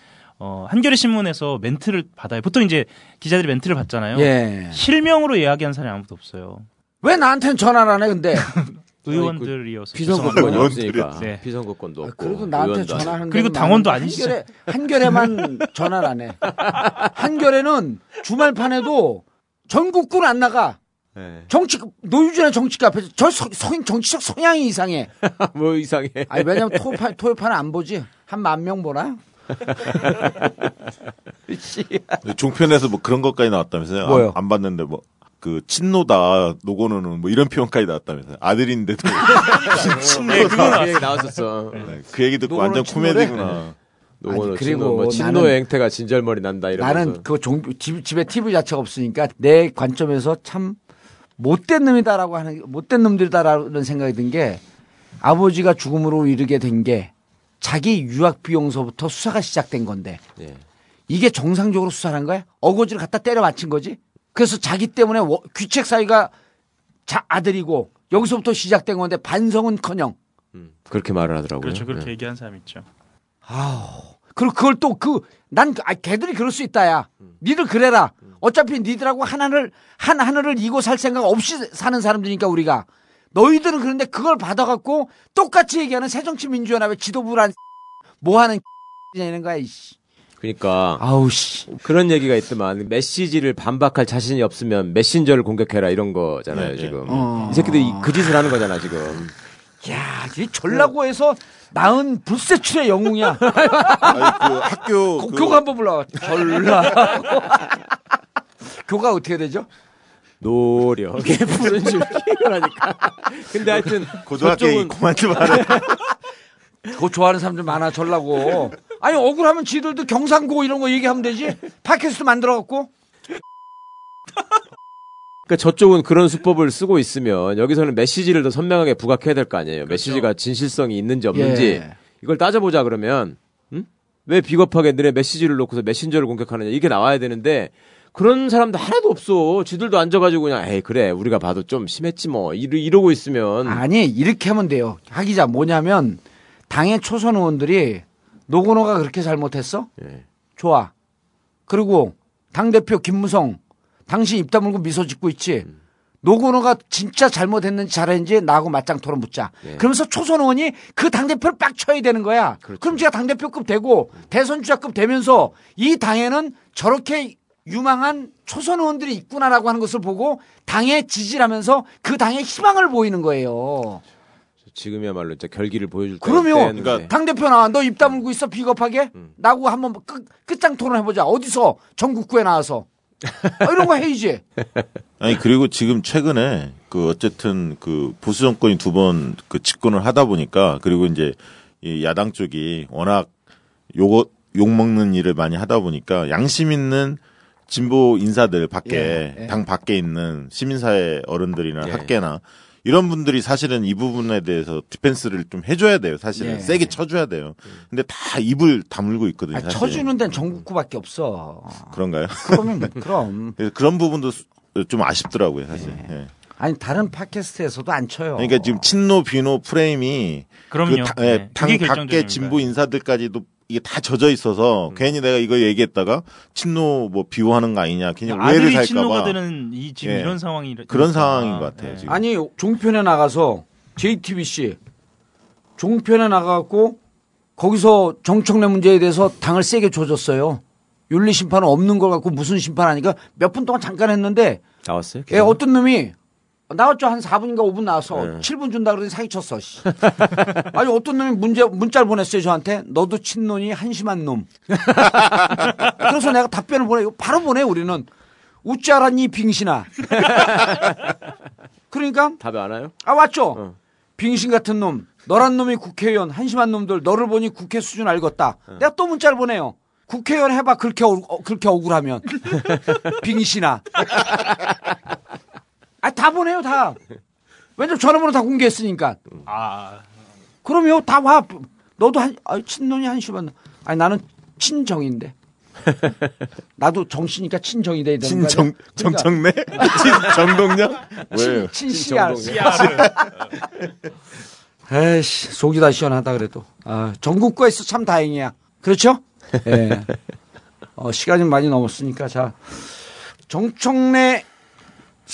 [SPEAKER 6] 어, 한겨레 신문에서 멘트를 받아요. 보통 이제 기자들이 멘트를 받잖아요.
[SPEAKER 1] 예.
[SPEAKER 6] 실명으로 이야기한 사람이 아무도 없어요.
[SPEAKER 1] 왜 나한테는 전화를 안 해? 근데 [laughs]
[SPEAKER 6] 의원들이어서
[SPEAKER 5] 비선거권이. 없으니까
[SPEAKER 6] 네.
[SPEAKER 5] 비선거권도 없고
[SPEAKER 1] 그래도 나한테. 전화하는
[SPEAKER 6] 그리고 당원도 아니시죠?
[SPEAKER 1] 한결에 한결에만 전화를 안 해. 한결에는 주말판에도 전국군 안 나가.
[SPEAKER 5] 네.
[SPEAKER 1] 정치 노유진의 정치가 앞에서 저 서, 성, 정치적 성향이 이상해. [laughs]
[SPEAKER 5] 뭐 이상해.
[SPEAKER 1] 아니 왜냐면 토요판 토요판은 안 보지. 한 만 명 보나? [laughs]
[SPEAKER 7] 종편에서 뭐 그런 것까지 나왔다면서요?
[SPEAKER 1] 뭐요?
[SPEAKER 7] 안, 안 봤는데 뭐. 그 친노다 노고노는 뭐 이런 표현까지 나왔다면서요 아들인데도 [laughs]
[SPEAKER 6] 네, 그
[SPEAKER 5] 얘기 나왔었어.
[SPEAKER 7] 네, 그 얘기 듣고 완전? 코미디구나
[SPEAKER 5] 노고노
[SPEAKER 1] 아니,
[SPEAKER 5] 친노
[SPEAKER 1] 그리고
[SPEAKER 5] 뭐 친노의
[SPEAKER 1] 나는-
[SPEAKER 5] 행태가 진절머리 난다 이러면서.
[SPEAKER 1] 나는 그 종, 집, 집에 TV 자체가 없으니까 내 관점에서 참 못된 놈이다라고 하는 못된 놈들이다라는 생각이 든 게 아버지가 죽음으로 이르게 된 게 자기 유학 비용서부터 수사가 시작된 건데
[SPEAKER 5] 예.
[SPEAKER 1] 이게 정상적으로 수사한 거야? 어거지를 갖다 때려 맞힌 거지? 그래서 자기 때문에 워- 귀책 사이가 자, 아들이고 여기서부터 시작된 건데 반성은커녕
[SPEAKER 5] 음, 그렇게 말을 하더라고요.
[SPEAKER 6] 그렇죠. 그렇게
[SPEAKER 5] 네.
[SPEAKER 6] 얘기한 사람 있죠.
[SPEAKER 1] 아우. 그리고 그걸 또 그, 난, 그- 아, 걔들이 그럴 수 있다, 야. 니들 그래라. 어차피 니들하고 하나를, 한 하늘을 이고 살 생각 없이 사는 사람들이니까 우리가. 너희들은 그런데 그걸 받아갖고 똑같이 얘기하는 새정치민주연합의 지도부란 [laughs] 뭐 하는 [laughs] 이는 거야, 이씨.
[SPEAKER 5] 그러니까
[SPEAKER 1] 아우, 씨.
[SPEAKER 5] 그런 얘기가 있더만 메시지를 반박할 자신이 없으면 메신저를 공격해라 이런 거잖아요
[SPEAKER 7] 네, 네.
[SPEAKER 5] 지금.
[SPEAKER 1] 어.
[SPEAKER 5] 이 새끼들이 이- 그 짓을 하는 거잖아 지금.
[SPEAKER 1] 야, 이 전라고에서 낳은 불세출의 영웅이야. [laughs]
[SPEAKER 7] 아니, 그 학교
[SPEAKER 1] 고-
[SPEAKER 7] 그
[SPEAKER 1] 교가 한번 불러. 전라. 교가 어떻게 되죠?
[SPEAKER 5] 노력에 [laughs] 푸른 줄기라니까. 근데 하여튼
[SPEAKER 7] 고등학교 그만 좀 하래
[SPEAKER 1] 그거 좋아하는 사람들 많아 전라고. 아니 억울하면 지들도 경상고 이런 거 얘기하면 되지. 팟캐스트 만들어 갖고.
[SPEAKER 5] 그러니까 저쪽은 그런 수법을 쓰고 있으면 여기서는 메시지를 더 선명하게 부각해야 될 거 아니에요. 메시지가 진실성이 있는지 없는지
[SPEAKER 1] 예.
[SPEAKER 5] 이걸 따져보자 그러면 응? 왜 비겁하게 너네 메시지를 놓고서 메신저를 공격하느냐 이게 나와야 되는데 그런 사람도 하나도 없어. 지들도 앉아가지고 그냥 에이 그래 우리가 봐도 좀 심했지 뭐 이러, 이러고 있으면
[SPEAKER 1] 아니 이렇게 하면 돼요. 하기자 뭐냐면 당의 초선 의원들이 노건호가 그렇게 잘못했어?
[SPEAKER 5] 예.
[SPEAKER 1] 좋아. 그리고 당 대표 김무성 당신 입 다물고 미소 짓고 있지. 노건호가 진짜 잘못했는지 잘했는지 나하고 맞짱 토론 묻자.
[SPEAKER 5] 예.
[SPEAKER 1] 그러면서 초선 의원이 그 당대표를 빡 쳐야 되는 거야.
[SPEAKER 5] 그렇죠.
[SPEAKER 1] 그럼 제가 당대표급 되고 대선 주자급 되면서 이 당에는 저렇게 유망한 초선 의원들이 있구나라고 하는 것을 보고 당에 지지를 하면서 그 당에 희망을 보이는 거예요.
[SPEAKER 5] 지금이야말로 이제 결기를 보여줄 때
[SPEAKER 1] 그러면
[SPEAKER 5] 그러니까
[SPEAKER 1] 당 대표 나와 너 입 다물고 있어 비겁하게?
[SPEAKER 5] 음.
[SPEAKER 1] 나하고 한번 끝, 끝장 토론해보자. 어디서? 전국구에 나와서. 아, 이런 거 해이지. [laughs]
[SPEAKER 7] 아니 그리고 지금 최근에 그 어쨌든 그 보수 정권이 두 번 그 집권을 하다 보니까 그리고 이제 이 야당 쪽이 워낙 요거 욕 먹는 일을 많이 하다 보니까 양심 있는 진보 인사들 밖에
[SPEAKER 1] 예, 예.
[SPEAKER 7] 당 밖에 있는 시민사회 어른들이나
[SPEAKER 5] 예.
[SPEAKER 7] 학계나 이런 분들이 사실은 이 부분에 대해서 디펜스를 좀 해줘야 돼요. 사실은
[SPEAKER 1] 예.
[SPEAKER 7] 세게 쳐줘야 돼요. 근데 다 입을 다물고 있거든요.
[SPEAKER 1] 아. 쳐주는 데는 전국구밖에 없어
[SPEAKER 7] 그런가요?
[SPEAKER 1] 그러면 그럼 [laughs]
[SPEAKER 7] 그래서 그런 부분도 수- 좀 아쉽더라고요, 사실.
[SPEAKER 1] 네.
[SPEAKER 7] 예.
[SPEAKER 1] 아니 다른 팟캐스트에서도 안 쳐요
[SPEAKER 7] 그러니까 지금 친노 비노 프레임이
[SPEAKER 6] 그럼요.
[SPEAKER 7] 그 다-
[SPEAKER 6] 네.
[SPEAKER 7] 예, 당 밖의
[SPEAKER 6] 결정적인
[SPEAKER 7] 진보. 인사들까지도 이게 다 젖어 있어서 괜히 내가 이거 얘기했다가 친노 뭐 비호하는 거 아니냐, 괜히 오해를
[SPEAKER 6] 아들이
[SPEAKER 7] 살까봐
[SPEAKER 6] 친노가 되는 이 지금
[SPEAKER 7] 예.
[SPEAKER 6] 이런 상황이
[SPEAKER 7] 그런 상황인 것 같아요. 지금.
[SPEAKER 1] 아니 종편에 나가서 JTBC 종편에 나가갖고 거기서 정청래 문제에 대해서 당을 세게 조졌어요 윤리 심판은 없는 걸 갖고 무슨 심판하니까 몇 분 동안 잠깐 했는데
[SPEAKER 5] 나왔어요?
[SPEAKER 1] 예, 어떤 놈이 나왔죠. 한 4분인가 5분 나와서
[SPEAKER 5] 네.
[SPEAKER 1] 7분 준다 그러더니 사기쳤어. 씨. [laughs] 아니 어떤 놈이 문제 문자를 보냈어요 저한테. 너도 친놈이 한심한 놈. [laughs] 그래서 내가 답변을 보내고 바로 보내 우리는 웃지 않았니 빙신아. [laughs] 그러니까
[SPEAKER 5] 답이 안 와요?
[SPEAKER 1] 아 왔죠.
[SPEAKER 5] 어.
[SPEAKER 1] 빙신 같은 놈. 너란 놈이 국회의원 한심한 놈들 너를 보니 국회 수준 알겠다.
[SPEAKER 5] 어.
[SPEAKER 1] 내가 또 문자를 보내요. 국회의원 해봐 그렇게 어, 어, 그렇게 억울하면 빙신아. 아 다 보내요 다. 왜냐면 전화번호 다 공개했으니까.
[SPEAKER 6] 아,
[SPEAKER 1] 그럼요 다 와. 너도 한 아, 친놈이 한심한 놈. 아니 나는 친정인데. [laughs] 나도 정씨니까 친정이 돼야 되는.
[SPEAKER 7] 친정 정청래 [laughs] 정동영 왜
[SPEAKER 1] 친씨야. 에이씨, 속이 다 시원하다 그래도. 아, 전국구에 있어 참 다행이야. 그렇죠? 예. [laughs] 어, 시간이 많이 넘었으니까 자. 정청래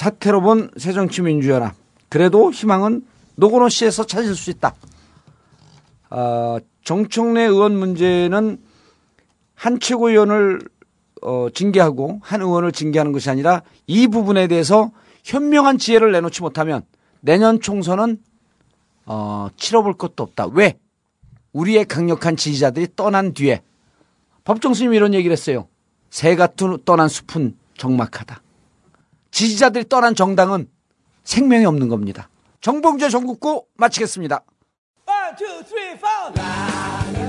[SPEAKER 1] 사태로 본 새정치민주연합. 그래도 희망은 노건호 씨에서 찾을 수 있다. 아, 정청래 의원 문제는 한 최고위원을 어, 징계하고 한 의원을 징계하는 것이 아니라 이 부분에 대해서 현명한 지혜를 내놓지 못하면 내년 총선은 어, 치러볼 것도 없다. 왜? 우리의 강력한 지지자들이 떠난 뒤에 법정 스님이 이런 얘기를 했어요. 새가 뚜- 떠난 숲은 적막하다. 지지자들이 떠난 정당은 생명이 없는 겁니다. 정봉재 전국구 마치겠습니다.
[SPEAKER 13] One, two, three.